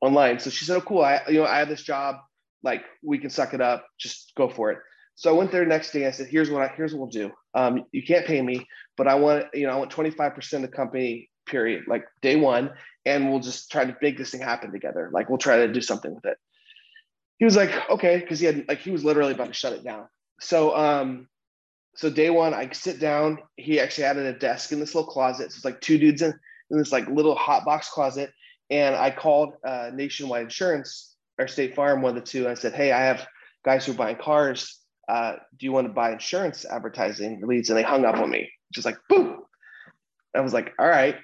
online. So she said, Oh, cool. I you know, I have this job, like we can suck it up, just go for it. So I went there next day. I said, "Here's what I here's what we'll do. Um, you can't pay me, but I want you know I want 25 percent of the company. Period. Like day one, and we'll just try to make this thing happen together. Like we'll try to do something with it." He was like, "Okay," because he had like he was literally about to shut it down. So um, so day one, I sit down. He actually added a desk in this little closet. So it's like two dudes in, in this like little hot box closet. And I called uh, Nationwide Insurance or State Farm, one of the two. I said, "Hey, I have guys who are buying cars uh, do you want to buy insurance advertising leads? And they hung up on me, just like, boom. I was like, all right.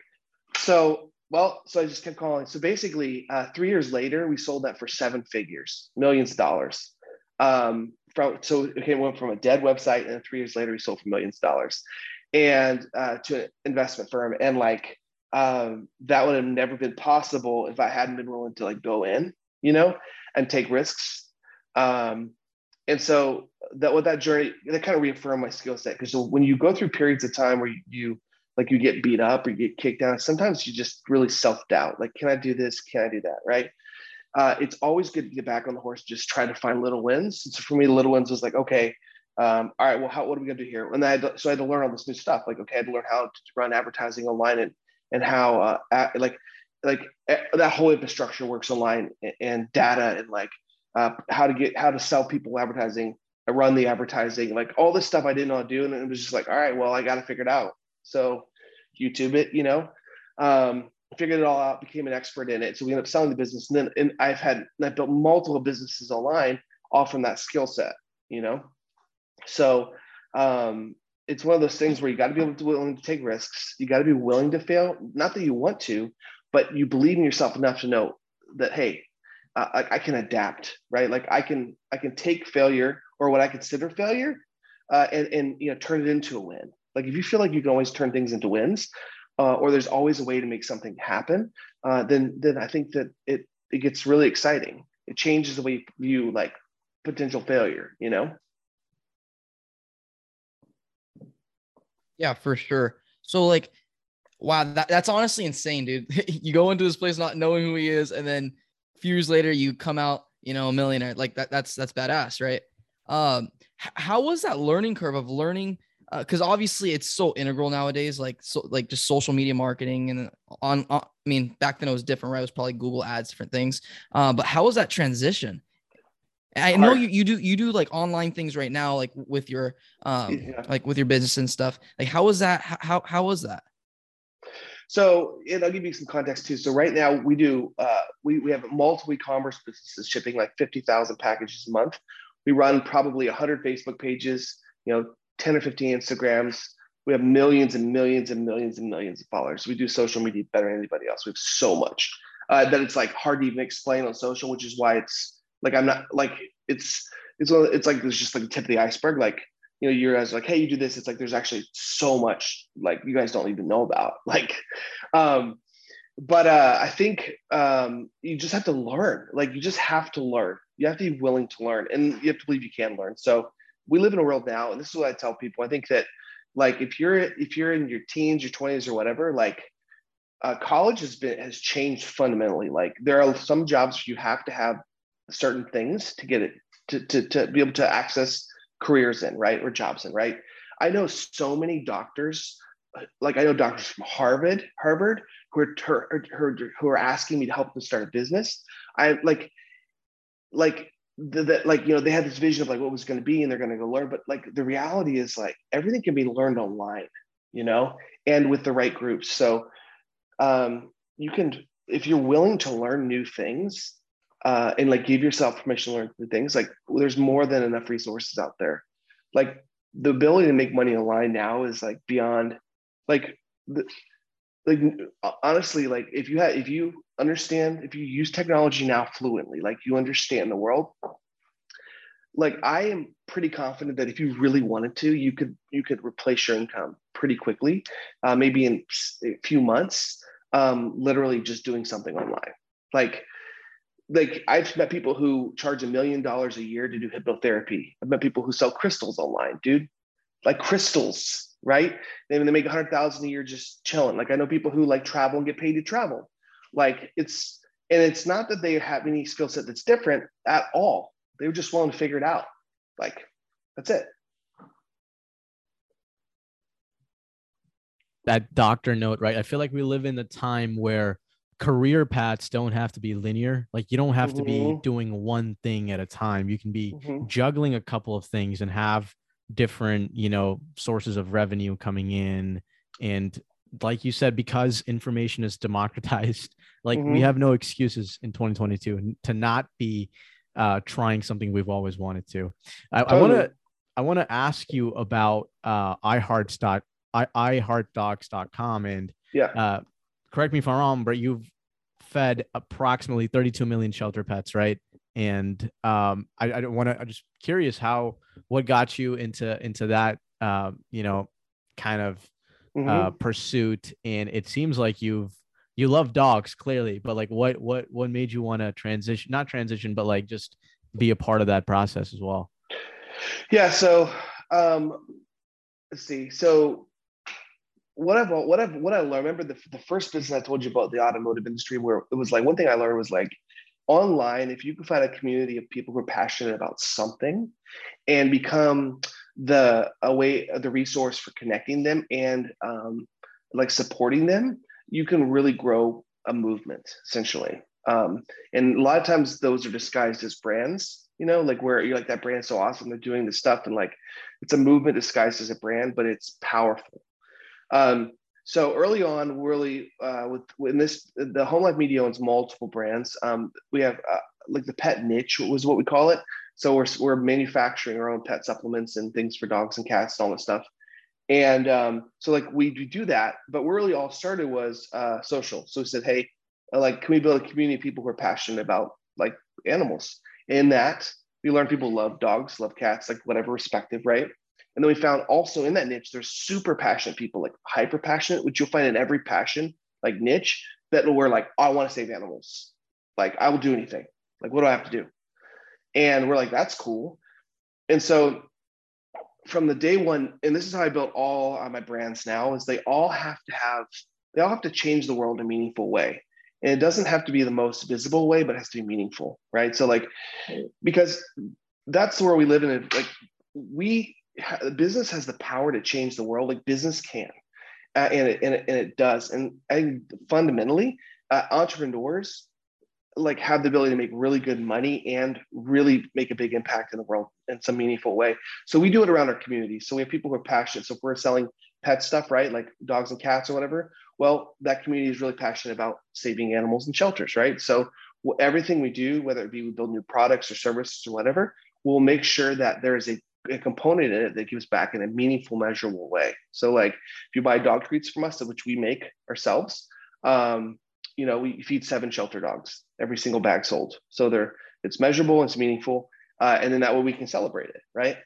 So, well, so I just kept calling. So basically, uh, three years later, we sold that for seven figures, millions of dollars. Um, from so it went from a dead website, and three years later, we sold for millions of dollars, and uh, to an investment firm. And like um, that would have never been possible if I hadn't been willing to like go in, you know, and take risks. Um, and so that with that journey that kind of reaffirmed my skill set because when you go through periods of time where you, like you get beat up or you get kicked down sometimes you just really self-doubt like can i do this can i do that right uh, it's always good to get back on the horse, just try to find little wins. So for me, little wins was like, okay, um, all right, well, how, what are we gonna do here? And I to, so I had to learn all this new stuff. Like, okay, I had to learn how to run advertising online and and how uh, at, like like that whole infrastructure works online and, and data and like uh, how to get how to sell people advertising, Run the advertising, like all this stuff I didn't know to do, and it was just like, all right, well, I got to figure it out. So YouTube it, you know. Um, figured it all out, became an expert in it. So we ended up selling the business. And then and I've had I've built multiple businesses online all from that skill set, you know. So um, it's one of those things where you got to be able to willing to take risks. You got to be willing to fail. Not that you want to, but you believe in yourself enough to know that hey, uh, I, I, can adapt, right? Like I can I can take failure or what I consider failure, uh, and and you know turn it into a win. Like if you feel like you can always turn things into wins, uh, or there's always a way to make something happen, uh, then then I think that it it gets really exciting. It changes the way you view like potential failure. You know. Yeah, for sure. So like, wow, that, that's honestly insane, dude. (laughs) you go into this place not knowing who he is, and then a few years later you come out, you know, a millionaire. Like that. That's that's badass, right? Um, how was that learning curve of learning? because uh, obviously it's so integral nowadays like so like just social media marketing and on, on, i mean back then it was different right? It was probably google ads different things. Uh, but how was that transition? I know you, you do you do like online things right now like with your um yeah. like with your business and stuff. Like how was that? How how was that? So and i'll give you some context too. So right now we do uh we, we have multiple e-commerce businesses shipping like 50000 packages a month we run probably 100 facebook pages you know 10 or 15 Instagrams. We have millions and millions and millions and millions of followers. We do social media better than anybody else. We have so much uh, that it's like hard to even explain on social, which is why it's like I'm not like it's it's it's like there's just like the tip of the iceberg. Like you know, you guys like, hey, you do this. It's like there's actually so much like you guys don't even know about. (laughs) Like, um, but uh, I think um, you just have to learn. Like you just have to learn. You have to be willing to learn, and you have to believe you can learn. So we live in a world now, and this is what I tell people. I think that like if you're if you're in your teens, your 20s, or whatever, like uh, college has been has changed fundamentally. Like there are some jobs you have to have certain things to get it to, to, to be able to access careers in, right? Or jobs in, right? I know so many doctors, like I know doctors from Harvard, Harvard, who are, who are asking me to help them start a business. I like, like that like you know they had this vision of like what was going to be and they're going to go learn but like the reality is like everything can be learned online you know and with the right groups. So um you can if you're willing to learn new things uh and like give yourself permission to learn new things like there's more than enough resources out there. Like the ability to make money online now is like beyond like the, like honestly like if you have if you understand if you use technology now fluently like you understand the world like i am pretty confident that if you really wanted to you could you could replace your income pretty quickly uh, maybe in a few months um, literally just doing something online. Like like i've met people who charge a million dollars a year to do hypnotherapy. I've met people who sell crystals online dude. Like crystals right? Maybe they make a hundred thousand a year just chilling. Like I know people who like travel and get paid to travel. Like it's and it's not that they have any skill set that's different at all. They were just willing to figure it out. Like that's it. That doctor note, right? I feel like we live in a time where career paths don't have to be linear. Like you don't have mm-hmm. to be mm-hmm. doing one thing at a time. You can be mm-hmm. juggling a couple of things and have different you know sources of revenue coming in. And like you said because information is democratized (laughs) like mm-hmm. we have no excuses in 2022 to not be uh, trying something we've always wanted to. I want to i want to ask you about uh iheartstock i iheartdogs.com and yeah. uh correct me if i'm wrong but you've fed approximately 32 million shelter pets right and um, I, I don't want to. I'm just curious how what got you into into that uh, you know kind of mm-hmm. uh, pursuit, and it seems like you've you love dogs clearly, but like what what what made you want to transition? Not transition, but like just be a part of that process as well. Yeah. So um, let's see. So what I've what I've what I learned. Remember the the first business I told you about the automotive industry, where it was like one thing I learned was like online, if you can find a community of people who are passionate about something and become the a way the resource for connecting them and um, like supporting them, you can really grow a movement essentially. Um, and a lot of times those are disguised as brands, you know, like where you're like that brand's so awesome, they're doing this stuff and like it's a movement disguised as a brand, but it's powerful. Um, so early on, really uh, with in this, the HomeLife Media owns multiple brands. Um, we have uh, like the pet niche was what we call it. So we're we're manufacturing our own pet supplements and things for dogs and cats and all that stuff. And um, so like we do that, but really all started was uh, social. So we said, hey, like can we build a community of people who are passionate about like animals? In that we learn people love dogs, love cats, like whatever respective, right? And then we found also in that niche, there's super passionate people, like hyper passionate, which you'll find in every passion, like niche, that were like, oh, I want to save animals. Like, I will do anything. Like, what do I have to do? And we're like, that's cool. And so from the day one, and this is how I built all uh, my brands now, is they all have to have, they all have to change the world in a meaningful way. And it doesn't have to be the most visible way, but it has to be meaningful, right? So like, because that's where we live in. Like we business has the power to change the world like business can uh, and, it, and, it, and it does and i fundamentally uh, entrepreneurs like have the ability to make really good money and really make a big impact in the world in some meaningful way. So we do it around our community. So we have people who are passionate. So if we're selling pet stuff right like dogs and cats or whatever well that community is really passionate about saving animals in shelters right? So everything we do whether it be we build new products or services or whatever we'll make sure that there is a a component in it that gives back in a meaningful, measurable way. So, like if you buy dog treats from us, which we make ourselves, um, you know, we feed seven shelter dogs every single bag sold. So they're it's measurable, it's meaningful, uh, and then that way we can celebrate it, right?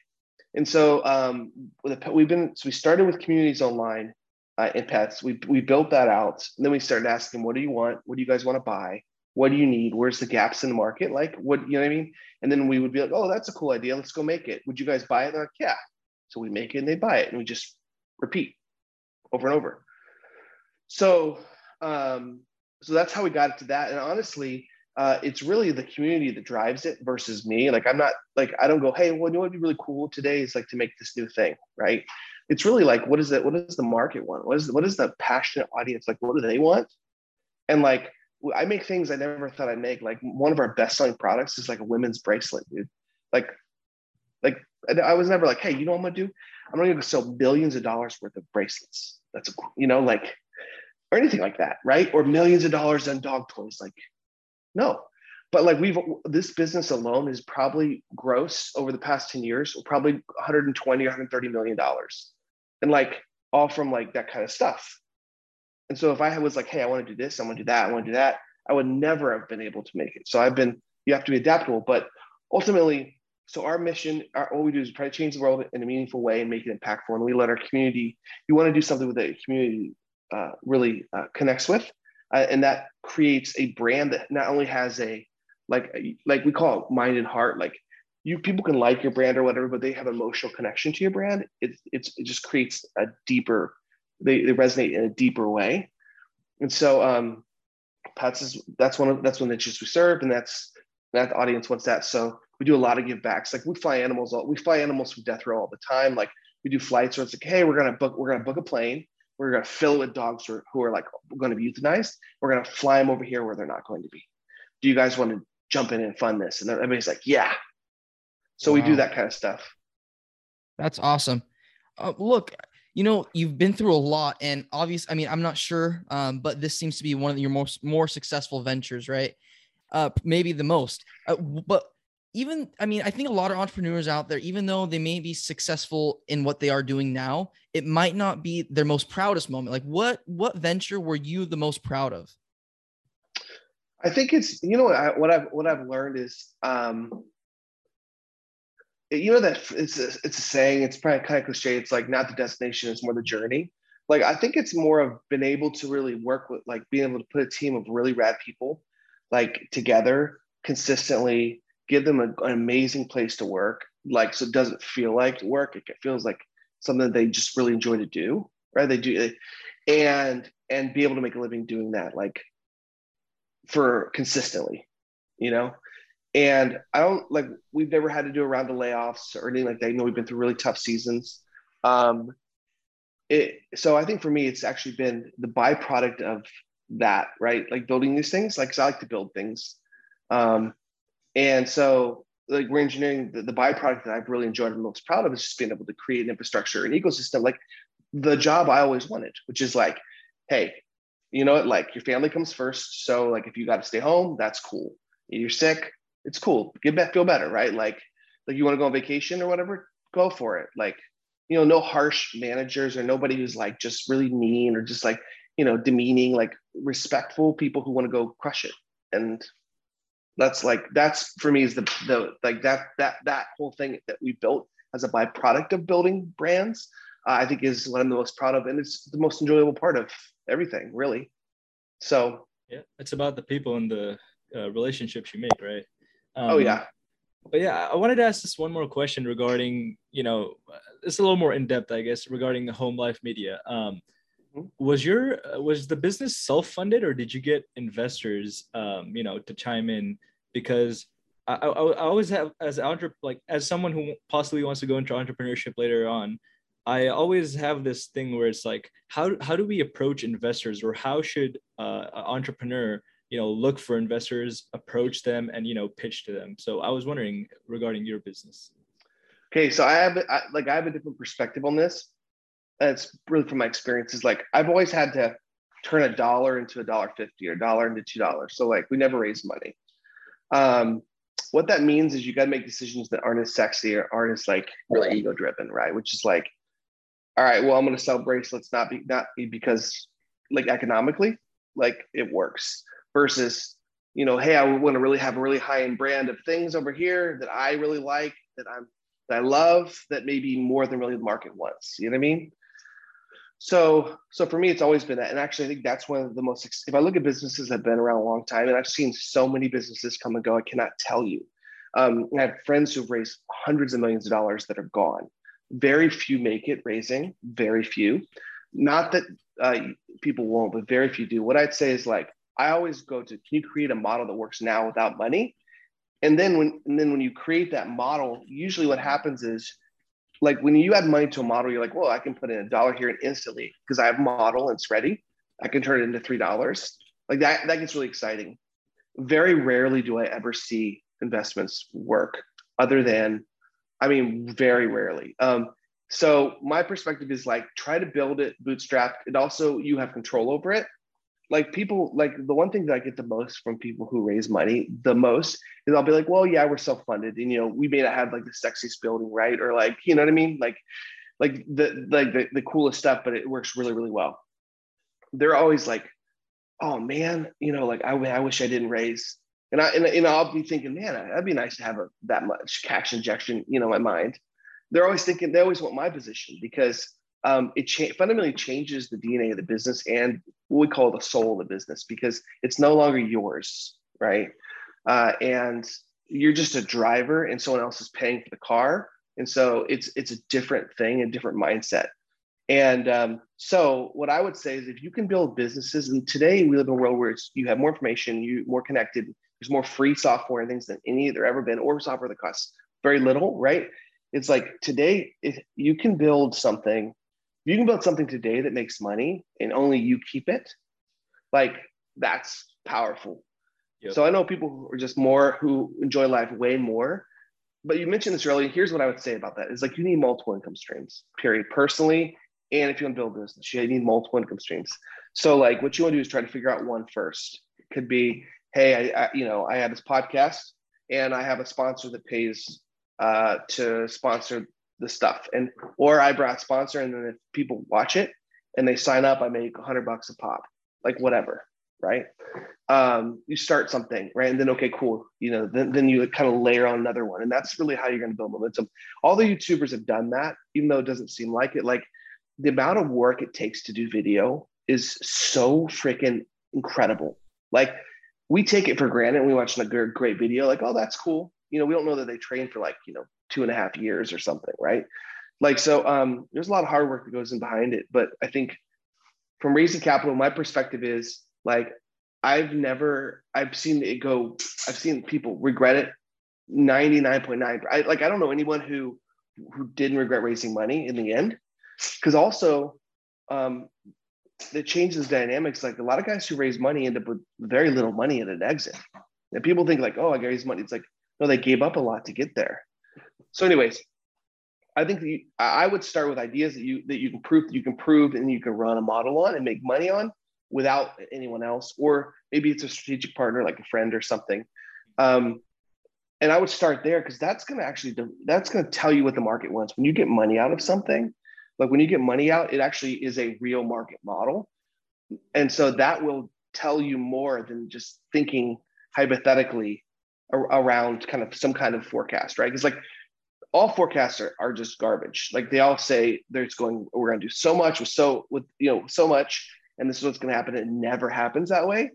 And so um, we've been so we started with communities online uh, in pets. We we built that out, and then we started asking, what do you want? What do you guys want to buy? What do you need? Where's the gaps in the market? Like, what, you know what I mean? And then we would be like, oh, that's a cool idea. Let's go make it. Would you guys buy it? They're like, yeah. So we make it and they buy it and we just repeat over and over. So, um, so that's how we got it to that. And honestly, uh, it's really the community that drives it versus me. Like, I'm not like, I don't go, hey, well, you know what would be really cool today is like to make this new thing, right? It's really like, what is it? What does the market want? What is, what is the passionate audience? Like, what do they want? And like, I make things I never thought I'd make. Like one of our best selling products is like a women's bracelet, dude. Like, like I was never like, hey, you know what I'm gonna do? I'm gonna go sell billions of dollars worth of bracelets. That's you know like, or anything like that, right? Or millions of dollars on dog toys. Like, no. But like we've this business alone is probably gross over the past 10 years, probably 120, 130 million dollars. And like all from like that kind of stuff. And so if I was like, hey, I want to do this, I want to do that, I want to do that, I would never have been able to make it. So I've been, you have to be adaptable. But ultimately, so our mission, our, what we do is try to change the world in a meaningful way and make it impactful. And we let our community, you want to do something with the community uh, really uh, connects with. Uh, and that creates a brand that not only has a, like, like we call it mind and heart, like you people can like your brand or whatever, but they have emotional connection to your brand. It, it's, it just creates a deeper they, they resonate in a deeper way. And so um, pets is that's one of that's one of the niches we serve, and that's that the audience wants that. So we do a lot of give backs. Like we fly animals, all, we fly animals from death row all the time. Like we do flights where it's like, hey, we're gonna book, we're gonna book a plane. We're gonna fill it with dogs who are, who are like going to be euthanized. We're gonna fly them over here where they're not going to be. Do you guys want to jump in and fund this? And everybody's like, yeah. So wow. we do that kind of stuff. That's awesome. Uh, look, you know you've been through a lot and obviously i mean i'm not sure um, but this seems to be one of your most more successful ventures right? Uh, maybe the most. Uh, but even i mean i think a lot of entrepreneurs out there even though they may be successful in what they are doing now it might not be their most proudest moment. Like what what venture were you the most proud of? I think it's you know what, I, what i've what i've learned is um you know that it's a, it's a saying it's probably kind of cliche it's like not the destination it's more the journey. Like i think it's more of being able to really work with like being able to put a team of really rad people like together consistently give them a, an amazing place to work. Like so it doesn't feel like work it feels like something that they just really enjoy to do right? They do eh, and and be able to make a living doing that like for consistently you know? And I don't like, we've never had to do a round of layoffs or anything like that. You know, we've been through really tough seasons. Um, it, so I think for me, it's actually been the byproduct of that, right? Like building these things, like, cause I like to build things. Um, and so like we're engineering the, the byproduct that I've really enjoyed and most proud of is just being able to create an infrastructure, an ecosystem, like the job I always wanted, which is like, hey, you know what? Like your family comes first. So like if you got to stay home, that's cool. You're sick, it's cool. Get back, feel better, right? Like like you want to go on vacation or whatever, go for it. Like you know, no harsh managers or nobody who's like just really mean or just like you know demeaning. Like respectful people who want to go crush it. And that's like that's for me is the the like that that that whole thing that we built as a byproduct of building brands uh, I think is what I'm the most proud of, and it's the most enjoyable part of everything, really. So yeah, it's about the people and the uh, relationships you make, right? Um, oh yeah. But yeah, I wanted to ask this one more question regarding, you know, it's a little more in depth, I guess, regarding the HomeLife Media. Um, mm-hmm. was your was the business self funded or did you get investors, um, you know, to chime in? Because I, I, I always have as entre- like as someone who possibly wants to go into entrepreneurship later on, I always have this thing where it's like, how how do we approach investors, or how should uh, an entrepreneur, you know, look for investors, approach them, and you know, pitch to them? So I was wondering regarding your business. Okay, so I have I, like I have a different perspective on this. that's really from my experiences. Like I've always had to turn a dollar into a dollar fifty or a dollar into two dollars. So like we never raise money. Um, what that means is you got to make decisions that aren't as sexy or aren't as like really ego driven, right? Which is like all right, well, I'm going to sell bracelets not be not be because like economically, like it works versus you know, hey, I want to really have a really high end brand of things over here that I really like, that I'm that I love, that maybe more than really the market wants. You know what I mean? So, so for me, it's always been that. And actually, I think that's one of the most. If I look at businesses that have been around a long time, and I've seen so many businesses come and go, I cannot tell you. Um, I have friends who've raised hundreds of millions of dollars that are gone very few make it raising, very few. Not that uh, people won't, but very few do. What I'd say is like, I always go to, can you create a model that works now without money? And then when, and then when you create that model, usually what happens is like when you add money to a model, you're like, well, I can put in a dollar here and instantly because I have a model and it's ready. I can turn it into three dollars. Like that, that gets really exciting. Very rarely do I ever see investments work other than I mean, very rarely. Um, so my perspective is like try to build it bootstrap. It also you have control over it. Like people, like the one thing that I get the most from people who raise money the most is I'll be like, well, yeah, we're self-funded, and you know, we may not have like the sexiest building, right? Or like, you know what I mean? Like, like the like the, the coolest stuff, but it works really, really well. They're always like, oh man, you know, like I, I wish I didn't raise and I and, and I'll be thinking, man, that'd be nice to have a, that much cash injection, you know, in my mind. They're always thinking they always want my position because um, it cha- fundamentally changes the DNA of the business and what we call the soul of the business because it's no longer yours, right? Uh, and you're just a driver, and someone else is paying for the car, and so it's it's a different thing, a different mindset. And um, so, what I would say is, if you can build businesses, and today we live in a world where you have more information, you more connected, there's more free software and things than any there ever been, or software that costs very little, right? It's like today, if you can build something, you can build something today that makes money and only you keep it, like that's powerful. Yep. So I know people who are just more who enjoy life way more. But you mentioned this earlier. Here's what I would say about that: is like you need multiple income streams. Period. Personally, and if you want to build a business, you need multiple income streams. So like what you want to do is try to figure out one first. It could be hey, I, I, you know, I have this podcast and I have a sponsor that pays uh, to sponsor the stuff, and or I brought sponsor, and then if people watch it and they sign up, I make a hundred bucks a pop, like whatever, right? Um, you start something, right, and then okay, cool, you know, then then you kind of layer on another one, and that's really how you're going to build momentum. All the YouTubers have done that, even though it doesn't seem like it. Like the amount of work it takes to do video is so freaking incredible. Like we take it for granted. We watch a great video, like, oh, that's cool. You know, we don't know that they train for like, you know, two and a half years or something, right? Like, so um, there's a lot of hard work that goes in behind it. But I think from raising capital, my perspective is like, I've never I've seen it go. I've seen people regret it. Ninety nine point nine. I like I don't know anyone who who didn't regret raising money in the end, because also um, it changes dynamics. Like a lot of guys who raise money end up with very little money at an exit. And people think like, oh, I raise money. It's like, no, they gave up a lot to get there. So, anyways, I think I would start with ideas that you that you can prove that you can prove and you can run a model on and make money on without anyone else, or maybe it's a strategic partner like a friend or something. Um, and I would start there because that's going to actually that's going to tell you what the market wants. When you get money out of something, like when you get money out, it actually is a real market model, and so that will tell you more than just thinking hypothetically around kind of some kind of forecast, right? Because like all forecasts are, are just garbage. Like they all say there's going, we're going to do so much with so with you know so much, and this is what's going to happen. It never happens that way.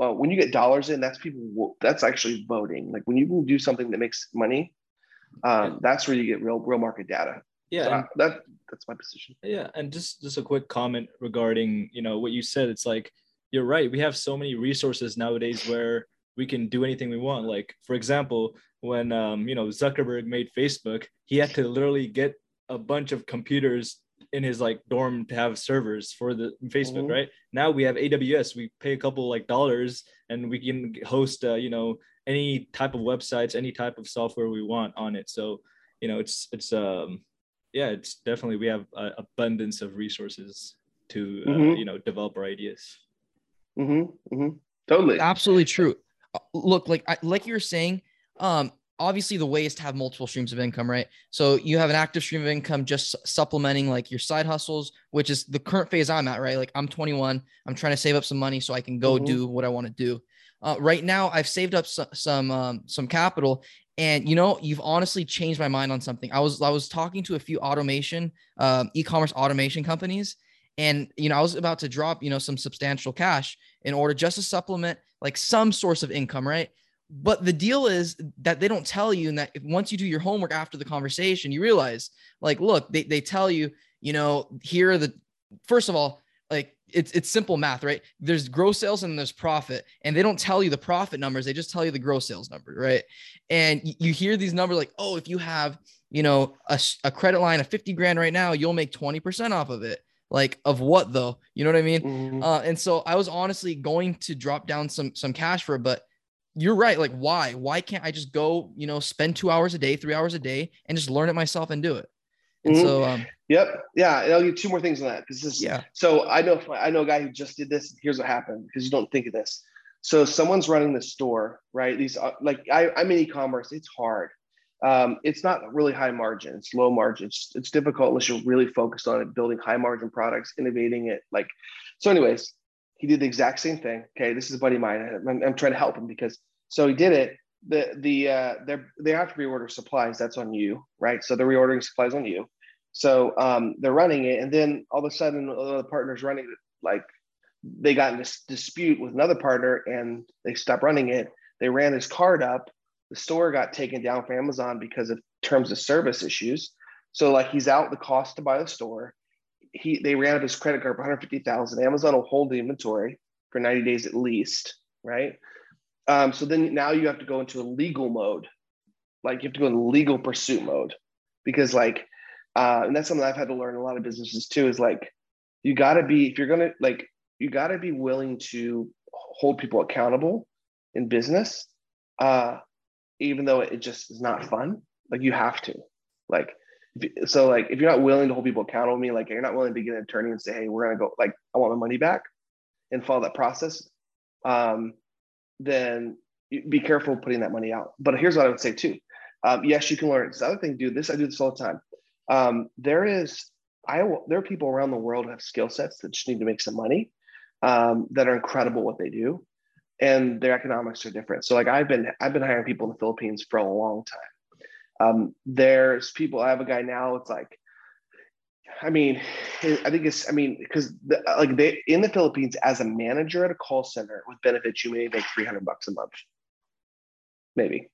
Well, when you get dollars in, that's people. That's actually voting. Like when you can do something that makes money, um, that's where you get real real market data. Yeah, so I, that that's my position. Yeah, and just just a quick comment regarding you know what you said. It's like you're right. We have so many resources nowadays where we can do anything we want. Like for example, when um, you know Zuckerberg made Facebook, he had to literally get a bunch of computers in his like dorm to have servers for the Facebook, mm-hmm. right? Now we have AWS. We pay a couple like dollars and we can host uh, you know any type of websites, any type of software we want on it. So, you know, it's it's um yeah, it's definitely we have uh, abundance of resources to uh, mm-hmm. you know develop our ideas. Mm-hmm. Mm-hmm. Totally. Absolutely true. Uh, look, like I, like you're saying, um, obviously the way is to have multiple streams of income, right? So you have an active stream of income just supplementing like your side hustles, which is the current phase I'm at, right? Like I'm 21, I'm trying to save up some money so I can go mm-hmm. do what I want to do. Uh, right now, I've saved up some some, um, some capital, and you know, you've honestly changed my mind on something. I was I was talking to a few automation, um, e-commerce automation companies, and you know, I was about to drop you know some substantial cash in order just to supplement like some source of income, right? But the deal is that they don't tell you, and that once you do your homework after the conversation, you realize, like, look, they, they tell you, you know, here are the first of all, like it's it's simple math, right? There's gross sales and there's profit, and they don't tell you the profit numbers; they just tell you the gross sales number, right? And you hear these numbers like, oh, if you have, you know, a, a credit line of 50 grand right now, you'll make 20% off of it. Like of what though? You know what I mean? Mm-hmm. Uh, and so I was honestly going to drop down some some cash for it, but you're right. Like, why? Why can't I just go, you know, spend two hours a day, three hours a day, and just learn it myself and do it? And mm-hmm. so, um, yep, yeah. And I'll give two more things on that because this, yeah. So I know I know a guy who just did this. Here's what happened because you don't think of this. So someone's running the store, right? These uh, like I, I'm in e-commerce. It's hard. Um, it's not really high margin. It's low margin. It's, it's difficult unless you're really focused on it, building high margin products, innovating it. Like, so, anyways, he did the exact same thing. Okay, this is a buddy of mine. I'm, I'm trying to help him because so he did it. The the uh, they have to reorder supplies. That's on you, right? So they're reordering supplies on you. So um, they're running it, and then all of a sudden, the partner's running it. Like they got in this dispute with another partner, and they stopped running it. They ran his card up. The store got taken down for Amazon because of terms of service issues. So like he's out the cost to buy the store. He they ran up his credit card for 150,000. Amazon will hold the inventory for 90 days at least, right? Um, so then now you have to go into a legal mode. Like you have to go in legal pursuit mode because like, uh, and that's something I've had to learn a lot of businesses too, is like, you gotta be, if you're gonna like, you gotta be willing to hold people accountable in business. Uh, even though it just is not fun, like you have to like, so like, if you're not willing to hold people accountable, me like you're not willing to get an attorney and say, Hey, we're to go like, I want my money back and follow that process. Um, then be careful putting that money out. But here's what I would say too. Um, yes, you can learn. This other thing, do this. I do this all the time. Um, there is, I there are people around the world who have skill sets that just need to make some money um, that are incredible what they do, and their economics are different. So like I've been I've been hiring people in the Philippines for a long time. Um, there's people. I have a guy now. It's like I mean, I think it's, I mean, because the, like they in the Philippines as a manager at a call center with benefits, you may make 300 bucks a month, maybe.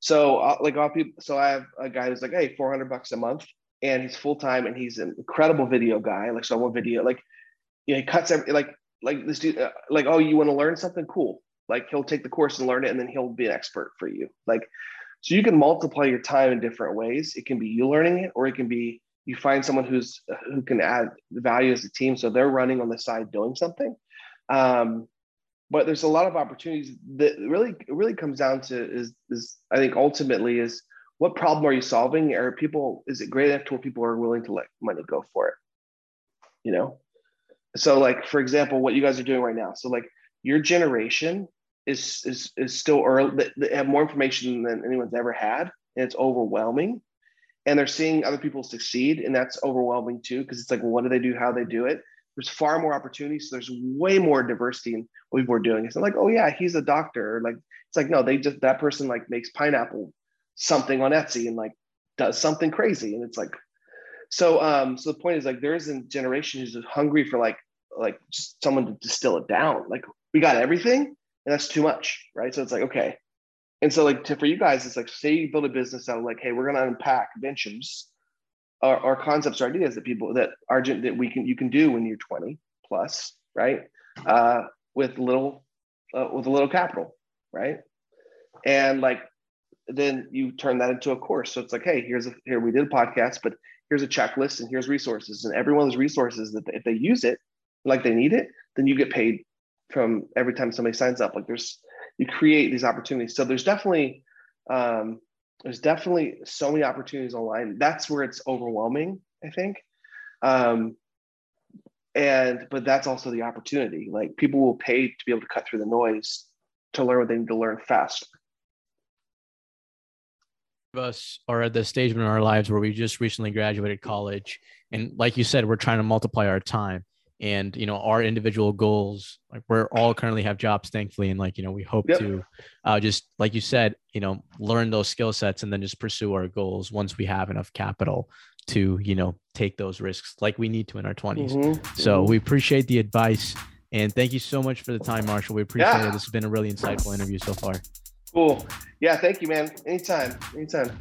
So, uh, like, all people, so I have a guy who's like, hey, 400 bucks a month, and he's full time and he's an incredible video guy. Like, so I want video, like, you know, he cuts every, like, like this dude, uh, like, oh, you want to learn something cool? Like he'll take the course and learn it, and then he'll be an expert for you. Like, so you can multiply your time in different ways. It can be you learning it, or it can be you find someone who's who can add value as a team, so they're running on the side doing something. Um, but there's a lot of opportunities that really really comes down to is is I think ultimately is what problem are you solving? Are people is it great enough to where people are willing to let money go for it? You know, so like for example, what you guys are doing right now. So like your generation is is is still early. They have more information than anyone's ever had, and it's overwhelming. And they're seeing other people succeed, and that's overwhelming too. Because it's like, what do they do? How they do it? There's far more opportunities. So there's way more diversity in what people are doing. It's not like, oh yeah, he's a doctor. Like it's like no, they just that person like makes pineapple something on Etsy and like does something crazy, and it's like so um so the point is like there is a generation who's hungry for like like just someone to distill it down like we got everything and that's too much right so it's like okay and so like to, for you guys it's like say you build a business out like hey we're going to unpack ventures, or concepts or ideas that people that are that we can you can do when you're 20 plus right? Uh with little uh, with a little capital right? And like then you turn that into a course. So it's like hey here's a here we did a podcast but here's a checklist and here's resources. And every one of those resources that if they use it like they need it then you get paid from every time somebody signs up. Like there's you create these opportunities. So there's definitely um, there's definitely so many opportunities online. That's where it's overwhelming i think. Um, and but that's also the opportunity. Like people will pay to be able to cut through the noise to learn what they need to learn faster. Of us are at the stage in our lives where we just recently graduated college. And like you said we're trying to multiply our time and you know our individual goals like we're all currently have jobs thankfully and like you know we hope yep. to uh, just like you said you know learn those skill sets and then just pursue our goals once we have enough capital to you know take those risks like we need to in our 20s mm-hmm. so we appreciate the advice and thank you so much for the time marshall we appreciate yeah. it this has been a really insightful interview so far Cool. Yeah, thank you, man. Anytime. Anytime.